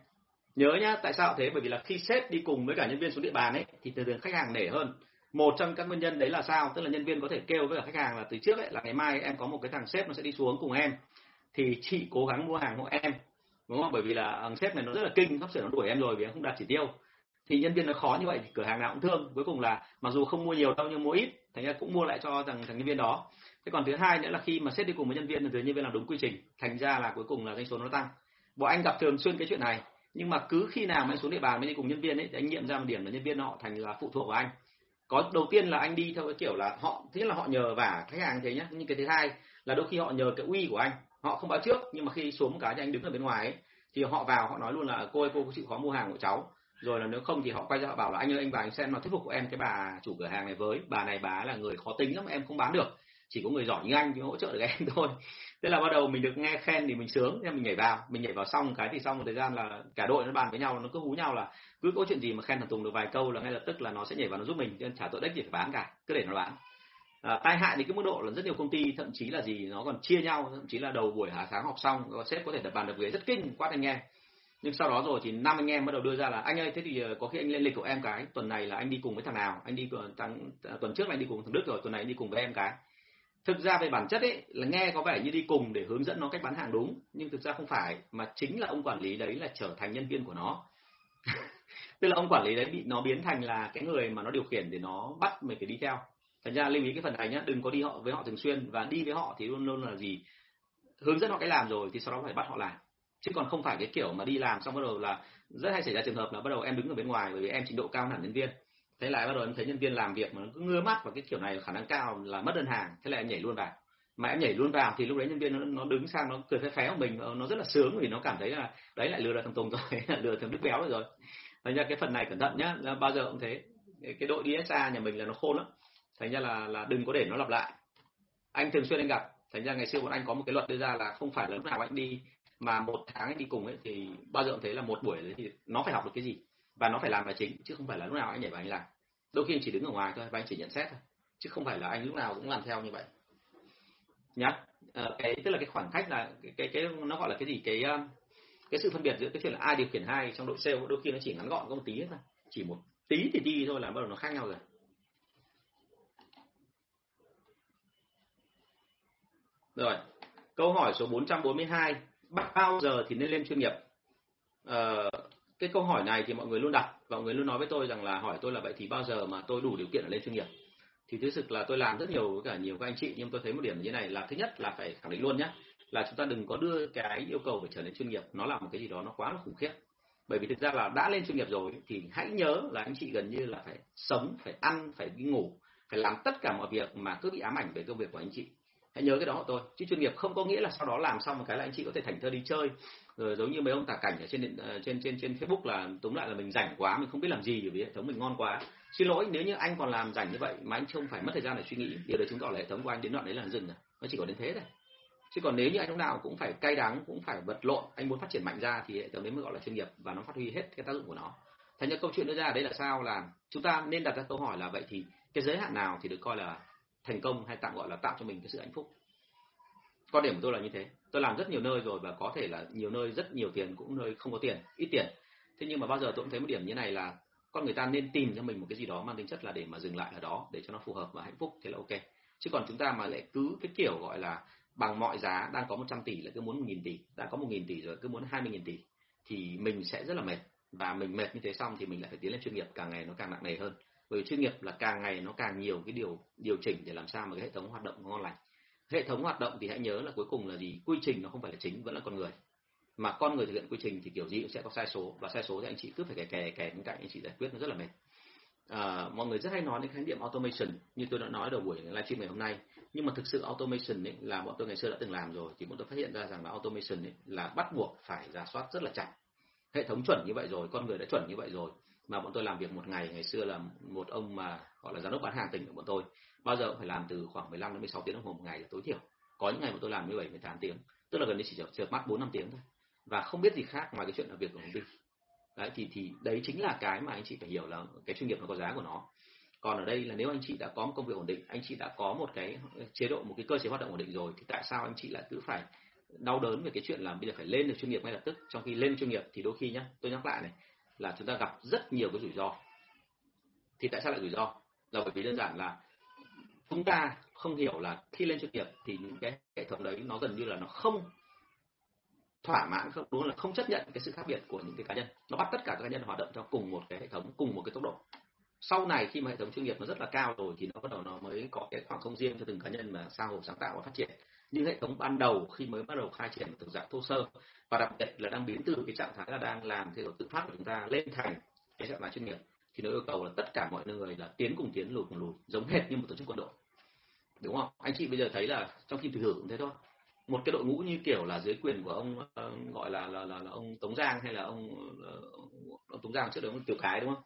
nhớ nhá, tại sao thế? Bởi vì là khi sếp đi cùng với cả nhân viên xuống địa bàn ấy, thì thường thường khách hàng nể hơn. Một trong các nguyên nhân đấy là sao? Tức là nhân viên có thể kêu với cả khách hàng là từ trước ấy, là ngày mai em có một cái thằng sếp nó sẽ đi xuống cùng em. Thì chị cố gắng mua hàng hộ em, đúng không? Bởi vì là thằng sếp này nó rất là kinh, sắp sửa nó đuổi em rồi vì em không đạt chỉ tiêu. Thì nhân viên nó khó như vậy thì cửa hàng nào cũng thương. Cuối cùng là mặc dù không mua nhiều đâu nhưng mua ít, thành ra cũng mua lại cho thằng thằng nhân viên đó. Thế còn thứ hai nữa là khi mà sếp đi cùng với nhân viên thì nhân viên làm đúng quy trình, thành ra là cuối cùng là doanh số nó tăng. Bọn anh gặp thường xuyên cái chuyện này nhưng mà cứ khi nào mà anh xuống địa bàn mới đi cùng nhân viên ấy thì anh nghiệm ra một điểm là nhân viên họ thành là phụ thuộc của anh. Có đầu tiên là anh đi theo cái kiểu là họ thứ nhất là họ nhờ vả khách hàng thế nhá. Nhưng cái thứ hai là đôi khi họ nhờ cái uy của anh. Họ không báo trước nhưng mà khi xuống cái thì anh đứng ở bên ngoài ấy, thì họ vào họ nói luôn là cô ơi cô có chịu khó mua hàng của cháu? Rồi là nếu không thì họ quay ra họ bảo là anh ơi anh vào anh xem mà thuyết phục của em cái bà chủ cửa hàng này với. Bà này bà là người khó tính lắm em không bán được. Chỉ có người giỏi như anh thì hỗ trợ được em thôi thế là bắt đầu mình được nghe khen thì mình sướng nên mình nhảy vào. Mình nhảy vào xong cái thì xong một thời gian là cả đội nó bàn với nhau nó cứ hú nhau là cứ có chuyện gì mà khen thằng tùng được vài câu là ngay lập tức là nó sẽ nhảy vào nó giúp mình nên trả tội đếch gì phải bán cả cứ để nó bán. À, tai hại thì cái mức độ là rất nhiều công ty thậm chí là gì nó còn chia nhau thậm chí là đầu buổi hạ sáng học xong sếp có thể đập bàn đập ghế rất kinh quát anh nghe nhưng sau đó rồi thì năm anh em bắt đầu đưa ra là anh ơi thế thì ờ, có khi anh lên lịch của em cái tuần này là anh đi cùng với thằng nào? Anh đi ờ, tuần ờ, tuần trước là anh đi cùng thằng đức rồi tuần này anh đi cùng với em cái thực ra về bản chất ấy, là nghe có vẻ như đi cùng để hướng dẫn nó cách bán hàng đúng, nhưng thực ra không phải, mà chính là ông quản lý đấy là trở thành nhân viên của nó. Tức là ông quản lý đấy bị, nó biến thành là cái người mà nó điều khiển để nó bắt mình phải đi theo. Thành ra lưu ý cái phần này nhá, đừng có đi họ với họ thường xuyên, và đi với họ thì luôn luôn là gì? Hướng dẫn họ cái làm rồi thì sau đó phải bắt họ làm. Chứ còn không phải cái kiểu mà đi làm xong bắt đầu là, rất hay xảy ra trường hợp là bắt đầu em đứng ở bên ngoài, bởi vì em trình độ cao hẳn nhân viên thế lại bắt đầu em thấy nhân viên làm việc mà nó cứ ngơ mắt vào cái kiểu này khả năng cao là mất đơn hàng. Thế là em nhảy luôn vào. Mà em nhảy luôn vào thì lúc đấy nhân viên nó, nó đứng sang nó cười phé phé của mình nó rất là sướng vì nó cảm thấy là đấy lại lừa được thằng tùng rồi lừa thằng đức béo rồi rồi. Thành ra cái phần này cẩn thận nhá là bao giờ cũng thế. Cái đội DSA nhà mình là nó khôn lắm. Thành ra là là đừng có để nó lặp lại. Anh thường xuyên anh gặp. Thành ra ngày xưa bọn anh có một cái luật đưa ra là không phải là lúc nào anh đi mà một tháng anh đi cùng ấy thì bao giờ cũng thấy là một buổi đấy thì nó phải học được cái gì và nó phải làm là chính chứ không phải là lúc nào anh nhảy vào anh làm. Đôi khi anh chỉ đứng ở ngoài thôi và anh chỉ nhận xét thôi chứ không phải là anh lúc nào cũng làm theo như vậy. Nhá. Ờ, cái tức là cái khoảng cách là cái, cái cái nó gọi là cái gì? Cái ờ, cái sự phân biệt giữa cái chuyện là ai điều khiển hai trong đội sale đôi khi nó chỉ ngắn gọn có một tí thôi chỉ một tí thì đi thôi là bắt đầu nó khác nhau rồi. Rồi câu hỏi số 442 bao giờ thì nên lên chuyên nghiệp? Ờ, cái câu hỏi này thì mọi người luôn đặt. Và mọi người luôn nói với tôi rằng là hỏi tôi là vậy thì bao giờ mà tôi đủ điều kiện để lên chuyên nghiệp? Thì thực sự là tôi làm rất nhiều với cả nhiều các anh chị, nhưng tôi thấy một điểm như thế này là thứ nhất là phải khẳng định luôn nhé là chúng ta đừng có đưa cái yêu cầu phải trở nên chuyên nghiệp. Nó là một cái gì đó nó quá là khủng khiếp. Bởi vì thực ra là đã lên chuyên nghiệp rồi thì hãy nhớ là anh chị gần như là phải sống, phải ăn, phải đi ngủ, phải làm tất cả mọi việc mà cứ bị ám ảnh về công việc của anh chị hãy nhớ cái đó thôi chứ chuyên nghiệp không có nghĩa là sau đó làm xong một cái là anh chị có thể thành thơ đi chơi. Rồi giống như mấy ông tả cảnh ở trên ờ, trên trên trên Facebook là tóm lại là mình rảnh quá, mình không biết làm gì vì hệ thống mình ngon quá. Xin lỗi, nếu như anh còn làm rảnh như vậy mà anh không phải mất thời gian để suy nghĩ điều đấy chứng tỏ là hệ thống của anh đến đoạn đấy là dừng rồi. Nó chỉ có đến thế thôi. Chứ còn nếu như anh lúc nào cũng phải cay đắng, cũng phải vật lộn, anh muốn phát triển mạnh ra thì hệ thống đấy mới gọi là chuyên nghiệp và nó phát huy hết cái tác dụng của nó. Thành ra câu chuyện đưa ra đây là sao là chúng ta nên đặt ra câu hỏi là vậy thì cái giới hạn nào thì được coi là thành công hay tạm gọi là tạo cho mình cái sự hạnh phúc. Quan điểm của tôi là như thế. Tôi làm rất nhiều nơi rồi và có thể là nhiều nơi rất nhiều tiền cũng nơi không có tiền, ít tiền. Thế nhưng mà bao giờ tôi cũng thấy một điểm như này là con người ta nên tìm cho mình một cái gì đó mang tính chất là để mà dừng lại ở đó, để cho nó phù hợp và hạnh phúc thế là ok. Chứ còn chúng ta mà lại cứ cái kiểu gọi là bằng mọi giá, đang có 100 tỷ lại cứ muốn 1.000 tỷ, đã có 1.000 tỷ rồi cứ muốn 20.000 tỷ thì mình sẽ rất là mệt. Và mình mệt như thế xong thì mình lại phải tiến lên chuyên nghiệp, càng ngày nó càng nặng nề hơn bởi chuyên nghiệp là càng ngày nó càng nhiều cái điều điều chỉnh để làm sao mà cái hệ thống hoạt động ngon lành. Hệ thống hoạt động thì hãy nhớ là cuối cùng là gì? Quy trình nó không phải là chính vẫn là con người. Mà con người thực hiện quy trình thì kiểu gì cũng sẽ có sai số và sai số thì anh chị cứ phải kè kè kè bên cạnh anh chị giải quyết nó rất là mệt. À, mọi người rất hay nói đến khái niệm automation như tôi đã nói đầu buổi livestream ngày hôm nay. Nhưng mà thực sự automation ấy là bọn tôi ngày xưa đã từng làm rồi thì bọn tôi phát hiện ra rằng là automation ấy là bắt buộc phải giả soát rất là chặt. Hệ thống chuẩn như vậy rồi con người đã chuẩn như vậy rồi mà bọn tôi làm việc một ngày ngày xưa là một ông mà gọi là giám đốc bán hàng tỉnh của bọn tôi, bao giờ cũng phải làm từ khoảng 15 đến 16 tiếng đồng hồ một ngày là tối thiểu. Có những ngày mà tôi làm 17 18 tiếng, tức là gần như chỉ chợp mắt 4 5 tiếng thôi. Và không biết gì khác ngoài cái chuyện làm việc của công ty đấy, thì thì đấy chính là cái mà anh chị phải hiểu là cái chuyên nghiệp nó có giá của nó. Còn ở đây là nếu anh chị đã có một công việc ổn định, anh chị đã có một cái chế độ, một cái cơ chế hoạt động ổn định rồi, thì tại sao anh chị lại cứ phải đau đớn về cái chuyện là bây giờ phải lên được chuyên nghiệp ngay lập tức? Trong khi lên chuyên nghiệp thì đôi khi nhá, tôi nhắc lại này là chúng ta gặp rất nhiều cái rủi ro. Thì tại sao lại rủi ro? Là bởi vì đơn giản là chúng ta không hiểu là khi lên chuyên nghiệp thì những cái hệ thống đấy nó gần như là nó không thỏa mãn, không, đúng là không chấp nhận cái sự khác biệt của những cái cá nhân. Nó bắt tất cả các cá nhân hoạt động theo cùng một cái hệ thống, cùng một cái tốc độ. Sau này khi mà hệ thống chuyên nghiệp nó rất là cao rồi thì nó bắt đầu nó mới có cái khoảng không riêng cho từng cá nhân mà sao hồ sáng tạo và phát triển nhưng hệ thống ban đầu khi mới bắt đầu khai triển từ dạng thô sơ và đặc biệt là đang biến từ cái trạng thái là đang làm theo tự phát của chúng ta lên thành cái trạng thái chuyên nghiệp thì nó yêu cầu là tất cả mọi người là tiến cùng tiến lùi cùng lùi giống hệt như một tổ chức quân đội. Đúng không? Anh chị bây giờ thấy là trong khi thử thử cũng thế thôi. Một cái đội ngũ như kiểu là dưới quyền của ông uh, gọi là, là là là ông Tống Giang hay là ông uh, ông Tống Giang trước đó ông Tiểu Cái đúng không?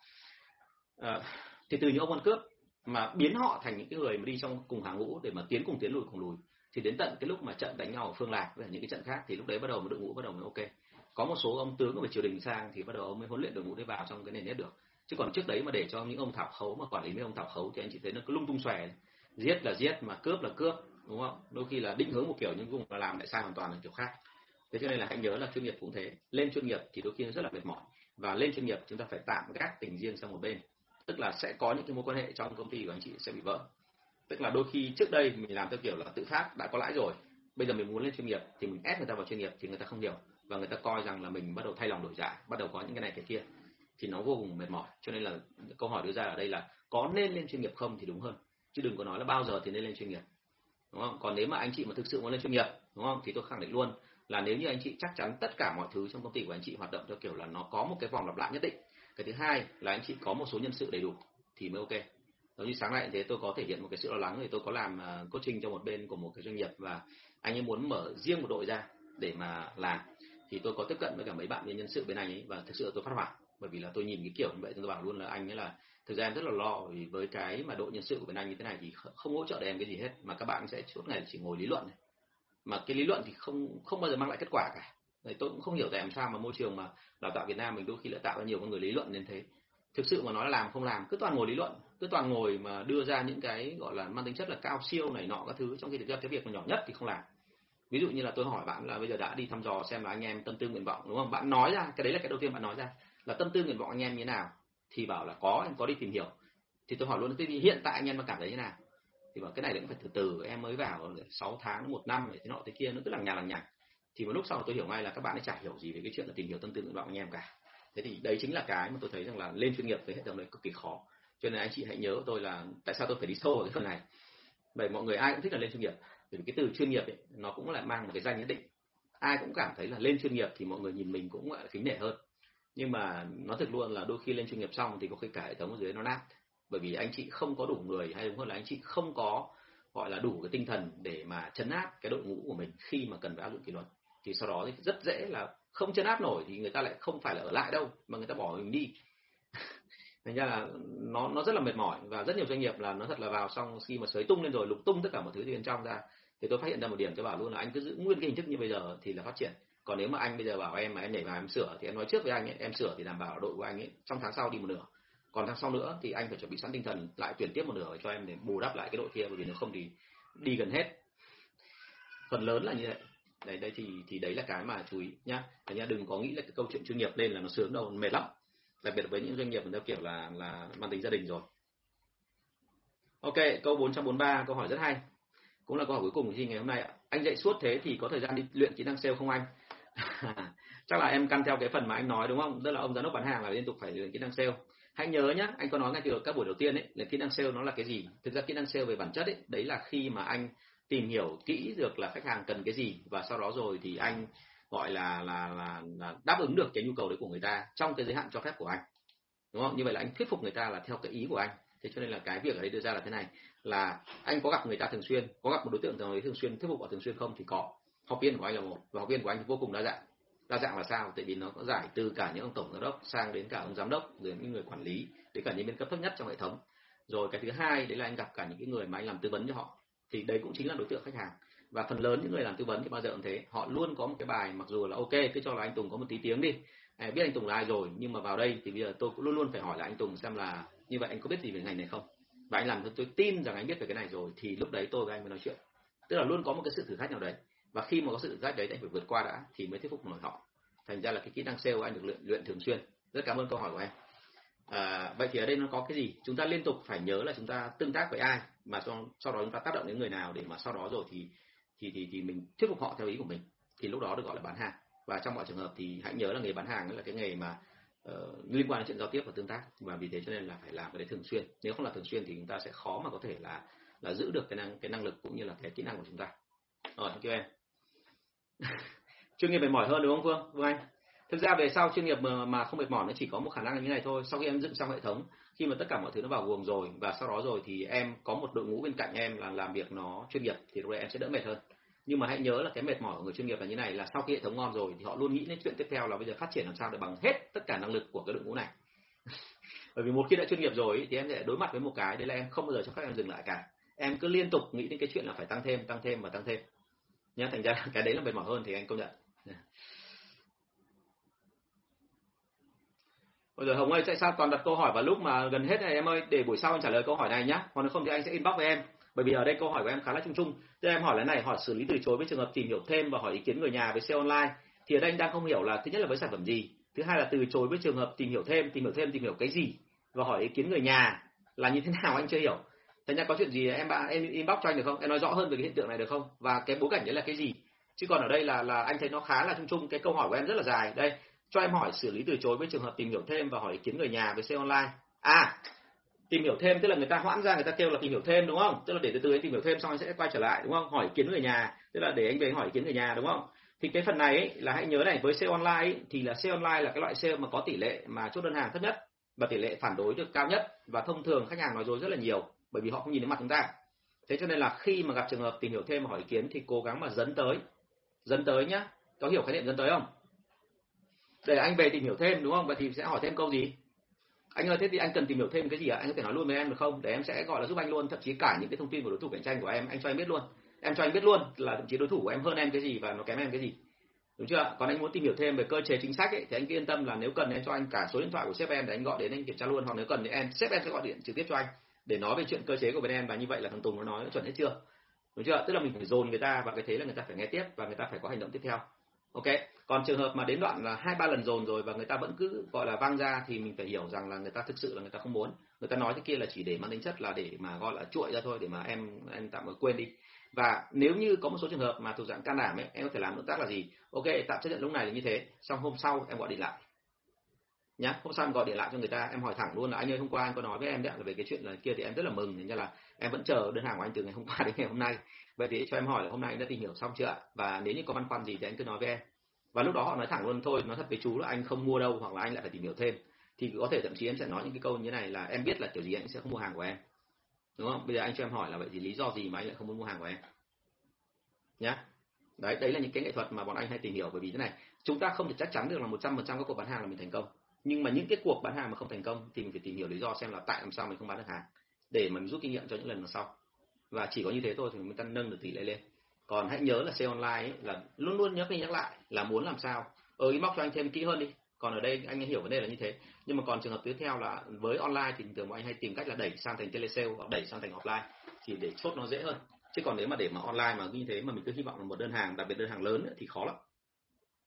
Uh, thì từ những ông ăn cướp mà biến họ thành những cái người mà đi trong cùng hàng ngũ để mà tiến cùng tiến lùi cùng lùi thì đến tận cái lúc mà trận đánh nhau ở Phương Lạc, với những cái trận khác, thì lúc đấy bắt đầu một đội ngũ bắt đầu mới ok. Có một số ông tướng ở triều đình sang thì bắt đầu ông mới huấn luyện đội ngũ đấy vào trong cái nền nếp được. Chứ còn trước đấy mà để cho những ông thảo khấu, mà quản lý mấy ông thảo khấu thì anh chị thấy nó cứ lung tung xòe. Giết là giết, mà cướp là cướp, đúng không? Đôi khi là định hướng một kiểu nhưng vùng mà làm lại sai hoàn toàn là kiểu khác. Thế cho nên là hãy nhớ là chuyên nghiệp cũng thế. Lên chuyên nghiệp thì đôi khi nó rất là mệt mỏi. Và lên chuyên nghiệp chúng ta phải tạm gác tình riêng sang một bên. Tức là sẽ có những cái mối quan hệ trong công ty của anh chị sẽ bị vỡ tức là đôi khi trước đây mình làm theo kiểu là tự phát đã có lãi rồi, bây giờ mình muốn lên chuyên nghiệp thì mình ép người ta vào chuyên nghiệp thì người ta không hiểu và người ta coi rằng là mình bắt đầu thay lòng đổi dạ bắt đầu có những cái này cái kia thì nó vô cùng mệt mỏi. Cho nên là câu hỏi đưa ra ở đây là có nên lên chuyên nghiệp không thì đúng hơn, chứ đừng có nói là bao giờ thì nên lên chuyên nghiệp, đúng không? Còn nếu mà anh chị mà thực sự muốn lên chuyên nghiệp, đúng không? Thì tôi khẳng định luôn là nếu như anh chị chắc chắn tất cả mọi thứ trong công ty của anh chị hoạt động theo kiểu là nó có một cái vòng lặp lại nhất định. Cái thứ hai là anh chị có một số nhân sự đầy đủ thì mới ok giống như sáng nay thế tôi có thể hiện một cái sự lo lắng thì tôi có làm ờ, coaching cho một bên của một cái doanh nghiệp và anh ấy muốn mở riêng một đội ra để mà làm. Thì tôi có tiếp cận với cả mấy bạn nhân sự bên anh ấy và thực sự là tôi phát hoảng bởi vì là tôi nhìn cái kiểu như vậy tôi bảo luôn là anh ấy là thực ra em rất là lo vì với cái mà đội nhân sự của bên anh như thế này thì không hỗ trợ được em cái gì hết mà các bạn sẽ suốt ngày chỉ ngồi lý luận này. mà cái lý luận thì không không bao giờ mang lại kết quả cả. Đấy, tôi cũng không hiểu tại làm sao mà môi trường mà đào tạo Việt Nam mình đôi khi lại tạo ra nhiều con người lý luận đến thế. Thực sự mà nói là làm không làm cứ toàn ngồi lý luận cứ toàn ngồi mà đưa ra những cái, gọi là, mang tính chất là cao siêu này nọ các thứ. Trong khi thực ra cái việc mà nhỏ nhất thì không làm. Ví dụ như là tôi hỏi bạn là bây giờ đã đi thăm dò xem là anh em tâm tư nguyện vọng, đúng không? Bạn nói ra, cái đấy là cái đầu tiên bạn nói ra. Là tâm tư nguyện vọng anh em như thế nào? Thì bảo là có, em có đi tìm hiểu. Thì tôi hỏi luôn, thế thì hiện tại anh em nó cảm thấy thế nào? Thì bảo, cái này cũng phải từ từ, em mới vào 6 tháng, một năm thế nọ, thế kia. Nó cứ lằng nhà lằng nhằng. Thì một lúc sau tôi hiểu ngay là các bạn ấy chả hiểu gì về cái chuyện là tìm hiểu tâm tư nguyện vọng anh em cả. Thế thì đấy chính là cái mà tôi thấy rằng là lên chuyên nghiệp với hệ thống đấy cực kỳ khó cho nên anh chị hãy nhớ tôi là tại sao tôi phải đi sâu vào cái phần này. Bởi mọi người ai cũng thích là lên chuyên nghiệp bởi vì cái từ chuyên nghiệp ấy, nó cũng là mang một cái danh nhất định. Ai cũng cảm thấy là lên chuyên nghiệp thì mọi người nhìn mình cũng gọi là kính nể hơn. Nhưng mà nó thực luôn là đôi khi lên chuyên nghiệp xong thì có khi cả hệ thống ở dưới nó nát. Bởi vì anh chị không có đủ người hay đúng hơn là anh chị không có gọi là đủ cái tinh thần để mà chấn áp cái đội ngũ của mình khi mà cần phải áp dụng kỷ luật. Thì sau đó thì rất dễ là không chấn áp nổi thì người ta lại không phải là ở lại đâu mà người ta bỏ mình đi thành ra là nó nó rất là mệt mỏi và rất nhiều doanh nghiệp là nó thật là vào xong khi mà sới tung lên rồi lục tung tất cả mọi thứ bên trong ra thì tôi phát hiện ra một điểm cho bảo luôn là anh cứ giữ nguyên cái hình thức như bây giờ thì là phát triển. Còn nếu mà anh bây giờ bảo em mà em nhảy vào em sửa thì em nói trước với anh ấy, em sửa thì đảm bảo đội của anh ấy trong tháng sau đi một nửa. Còn tháng sau nữa thì anh phải chuẩn bị sẵn tinh thần lại tuyển tiếp một nửa cho em để bù đắp lại cái đội kia bởi vì nếu không thì đi gần hết. Phần lớn là như vậy. Đấy đây thì thì đấy là cái mà chú ý nhá. Thành ra đừng có nghĩ là cái câu chuyện chuyên nghiệp lên là nó sướng đâu mệt lắm đặc biệt với những doanh nghiệp theo kiểu là là mang tính gia đình rồi. Ok, câu 443 câu hỏi rất hay. Cũng là câu hỏi cuối cùng của chị ngày hôm nay anh dạy suốt thế thì có thời gian đi luyện kỹ năng sale không anh? Chắc là em căn theo cái phần mà anh nói đúng không? Tức là ông giám đốc bán hàng là liên tục phải luyện kỹ năng sale. Hãy nhớ nhé anh có nói ngay từ các buổi đầu tiên ấy, là kỹ năng sale nó là cái gì? Thực ra kỹ năng sale về bản chất ấy, đấy là khi mà anh tìm hiểu kỹ được là khách hàng cần cái gì và sau đó rồi thì anh gọi là là là, là đáp ứng được cái nhu cầu đấy của người ta trong cái giới hạn cho phép của anh. Đúng không? Như vậy là anh thuyết phục người ta là theo cái ý của anh. Thế cho nên là cái việc ở đây đưa ra là thế này là anh có gặp người ta thường xuyên có gặp một đối tượng nào đấy thường xuyên thuyết phục họ thường xuyên không? Thì có. Học viên của anh là một và học viên của anh thì vô cùng đa dạng. Đa dạng là sao? Tại vì nó có giải từ cả những ông tổng giám đốc sang đến cả ông giám đốc rồi những người quản lý đến cả những bên cấp thấp nhất trong hệ thống. Rồi cái thứ hai đấy là anh gặp cả những cái người mà anh làm tư vấn cho họ. Thì đấy cũng chính là đối tượng khách hàng và phần lớn những người làm tư vấn thì bao giờ cũng thế. Họ luôn có một cái bài mặc dù là ok cứ cho là anh Tùng có một tí tiếng đi. À, biết anh Tùng là ai rồi nhưng mà vào đây thì bây giờ tôi cũng luôn luôn phải hỏi là anh Tùng xem là như vậy anh có biết gì về ngành này không? Và anh làm cho tôi tin rằng anh biết về cái này rồi thì lúc đấy tôi với anh mới nói chuyện. Tức là luôn có một cái sự thử thách nào đấy. Và khi mà có sự thử thách đấy thì anh phải vượt qua đã thì mới thuyết phục nổi họ. Thành ra là cái kỹ năng sale anh được luyện luyện thường xuyên. Rất cảm ơn câu hỏi của em. À, vậy thì ở đây nó có cái gì? Chúng ta liên tục phải nhớ là chúng ta tương tác với ai mà sau, sau đó chúng ta tác động đến người nào để mà sau đó rồi thì thì thì thì mình thuyết phục họ theo ý của mình thì lúc đó được gọi là bán hàng. Và trong mọi trường hợp thì hãy nhớ là nghề bán hàng là cái nghề mà uh, liên quan đến chuyện giao tiếp và tương tác. Và vì thế cho nên là phải làm cái đấy thường xuyên. Nếu không là thường xuyên thì chúng ta sẽ khó mà có thể là là giữ được cái năng cái năng lực cũng như là cái kỹ năng của chúng ta. Rồi thank you em. Chuyên nghiệp mệt mỏi hơn đúng không phương? Phương anh? Thực ra về sau chuyên nghiệp mà, mà không mệt mỏi nó chỉ có một khả năng như này thôi. Sau khi em dựng xong hệ thống khi mà tất cả mọi thứ nó vào guồng rồi và sau đó rồi thì em có một đội ngũ bên cạnh em là làm việc nó chuyên nghiệp thì lúc đấy em sẽ đỡ mệt hơn. Nhưng mà hãy nhớ là cái mệt mỏi của người chuyên nghiệp là như này, là sau khi hệ thống ngon rồi thì họ luôn nghĩ đến chuyện tiếp theo là bây giờ phát triển làm sao để bằng hết tất cả năng lực của cái đội ngũ này. Bởi vì một khi đã chuyên nghiệp rồi thì em sẽ đối mặt với một cái đấy là em không bao giờ cho phép em dừng lại cả. Em cứ liên tục nghĩ đến cái chuyện là phải tăng thêm tăng thêm và tăng thêm. Nhá, thành ra cái đấy là mệt mỏi hơn thì anh công nhận. Bây giờ Hồng ơi, tại sao toàn đặt câu hỏi vào lúc mà gần hết này em ơi, để buổi sau anh trả lời câu hỏi này nhá. Còn nếu không thì anh sẽ inbox với em. Bởi vì ở đây câu hỏi của em khá là chung chung. Thế em hỏi là này, hỏi xử lý từ chối với trường hợp tìm hiểu thêm và hỏi ý kiến người nhà với sale online. Thì ở đây anh đang không hiểu là thứ nhất là với sản phẩm gì, thứ hai là từ chối với trường hợp tìm hiểu thêm, tìm hiểu thêm tìm hiểu cái gì và hỏi ý kiến người nhà là như thế nào anh chưa hiểu. Thế nha có chuyện gì em bạn em inbox cho anh được không? Em nói rõ hơn về cái hiện tượng này được không? Và cái bối cảnh đấy là cái gì? Chứ còn ở đây là là anh thấy nó khá là chung chung, cái câu hỏi của em rất là dài. Đây, cho em hỏi xử lý từ chối với trường hợp tìm hiểu thêm và hỏi ý kiến người nhà với sale online. À, tìm hiểu thêm tức là người ta hoãn ra người ta kêu là tìm hiểu thêm đúng không? Tức là để từ từ anh tìm hiểu thêm xong anh sẽ quay trở lại đúng không? Hỏi ý kiến người nhà, tức là để anh về hỏi ý kiến người nhà đúng không? Thì cái phần này ấy, là hãy nhớ này với sale online ấy, thì là sale online là cái loại sale mà có tỷ lệ mà chốt đơn hàng thấp nhất và tỷ lệ phản đối được cao nhất và thông thường khách hàng nói dối rất là nhiều bởi vì họ không nhìn thấy mặt chúng ta. Thế cho nên là khi mà gặp trường hợp tìm hiểu thêm và hỏi ý kiến thì cố gắng mà dẫn tới, dẫn tới nhá. Có hiểu khái niệm dẫn tới không? Để anh về tìm hiểu thêm đúng không? Vậy thì sẽ hỏi thêm câu gì? Anh ơi thế thì anh cần tìm hiểu thêm cái gì ạ? À? anh có thể nói luôn với em được không? Để em sẽ gọi là giúp anh luôn thậm chí cả những cái thông tin của đối thủ cạnh tranh của em anh cho anh biết luôn. Em cho anh biết luôn là thậm chí đối thủ của em hơn em cái gì và nó kém em cái gì. Đúng chưa còn anh muốn tìm hiểu thêm về cơ chế chính sách ấy, thì anh cứ yên tâm là nếu cần em cho anh cả số điện thoại của sếp em để anh gọi đến anh kiểm tra luôn. Hoặc nếu cần thì em sếp em sẽ gọi điện trực tiếp cho anh để nói về chuyện cơ chế của bên em. Và như vậy là thằng Tùng nó nói chuẩn hết chưa? Đúng chưa tức là mình phải dồn người ta và cái thế là người ta phải nghe tiếp và người ta phải có hành động tiếp theo ok, còn trường hợp mà đến đoạn là hai, ba lần dồn rồi và người ta vẫn cứ, gọi là, vang ra thì mình phải hiểu rằng là người ta thực sự là người ta không muốn. Người ta nói thế kia là chỉ để mang tính chất là để mà, gọi là chuội ra thôi, để mà em em tạm thời quên đi. Và nếu như có một số trường hợp mà thuộc dạng can đảm ấy, em có thể làm động tác là gì? Ok, tạm chấp nhận lúc này là như thế, xong hôm sau em gọi điện lại. Nhá, hôm sau em gọi điện lại cho người ta, em hỏi thẳng luôn là anh ơi, hôm qua anh có nói với em đấy là về cái chuyện là kia thì em rất là mừng nên là em vẫn chờ đơn hàng của anh từ ngày hôm qua đến ngày hôm nay vậy thì cho em hỏi là hôm nay anh đã tìm hiểu xong chưa ạ? Và nếu như có băn khoăn gì thì anh cứ nói với em. Và lúc đó họ nói thẳng luôn, thôi, nói thật với chú là anh không mua đâu, hoặc là anh lại phải tìm hiểu thêm. Thì có thể thậm chí em sẽ nói những cái câu như này là em biết là kiểu gì anh sẽ không mua hàng của em. Đúng không? Bây giờ anh cho em hỏi là vậy thì lý do gì mà anh lại không muốn mua hàng của em? Nhá. Đấy đấy là những cái nghệ thuật mà bọn anh hay tìm hiểu. Bởi vì thế này, chúng ta không thể chắc chắn được là một trăm phần trăm các cuộc bán hàng là mình thành công. Nhưng mà những cái cuộc bán hàng mà không thành công thì mình phải tìm hiểu lý do xem là tại làm sao mình không bán được hàng, để mình rút kinh nghiệm cho những lần sau và chỉ có như thế thôi thì mình mới nâng được tỷ lệ lên. Còn hãy nhớ là sale online ấy, là luôn luôn nhớ đi nhắc lại là muốn làm sao. Ở ờ, inbox cho anh thêm kỹ hơn đi. Còn ở đây anh hiểu vấn đề là như thế. Nhưng mà còn trường hợp tiếp theo là với online thì thường bọn anh hay tìm cách là đẩy sang thành telesale hoặc đẩy sang thành offline thì để chốt nó dễ hơn. Chứ còn nếu mà để mà online mà như thế mà mình cứ hy vọng là một đơn hàng đặc biệt đơn hàng lớn thì khó lắm.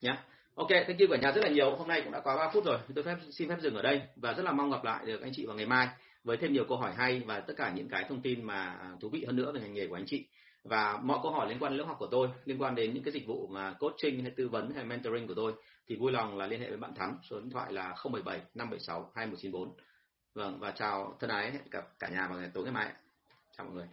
Nhá. Ok thank you cả nhà rất là nhiều. Hôm nay cũng đã quá 3 phút rồi. Tôi phép xin phép dừng ở đây và rất là mong gặp lại được anh chị vào ngày mai với thêm nhiều câu hỏi hay và tất cả những cái thông tin mà thú vị hơn nữa về ngành nghề của anh chị. Và mọi câu hỏi liên quan đến lớp học của tôi, liên quan đến những cái dịch vụ mà coaching hay tư vấn hay mentoring của tôi thì vui lòng là liên hệ với bạn Thắng, số điện thoại là 077 576 2194 vâng và chào thân ái, hẹn gặp cả nhà vào ngày tối ngày mai. Chào mọi người.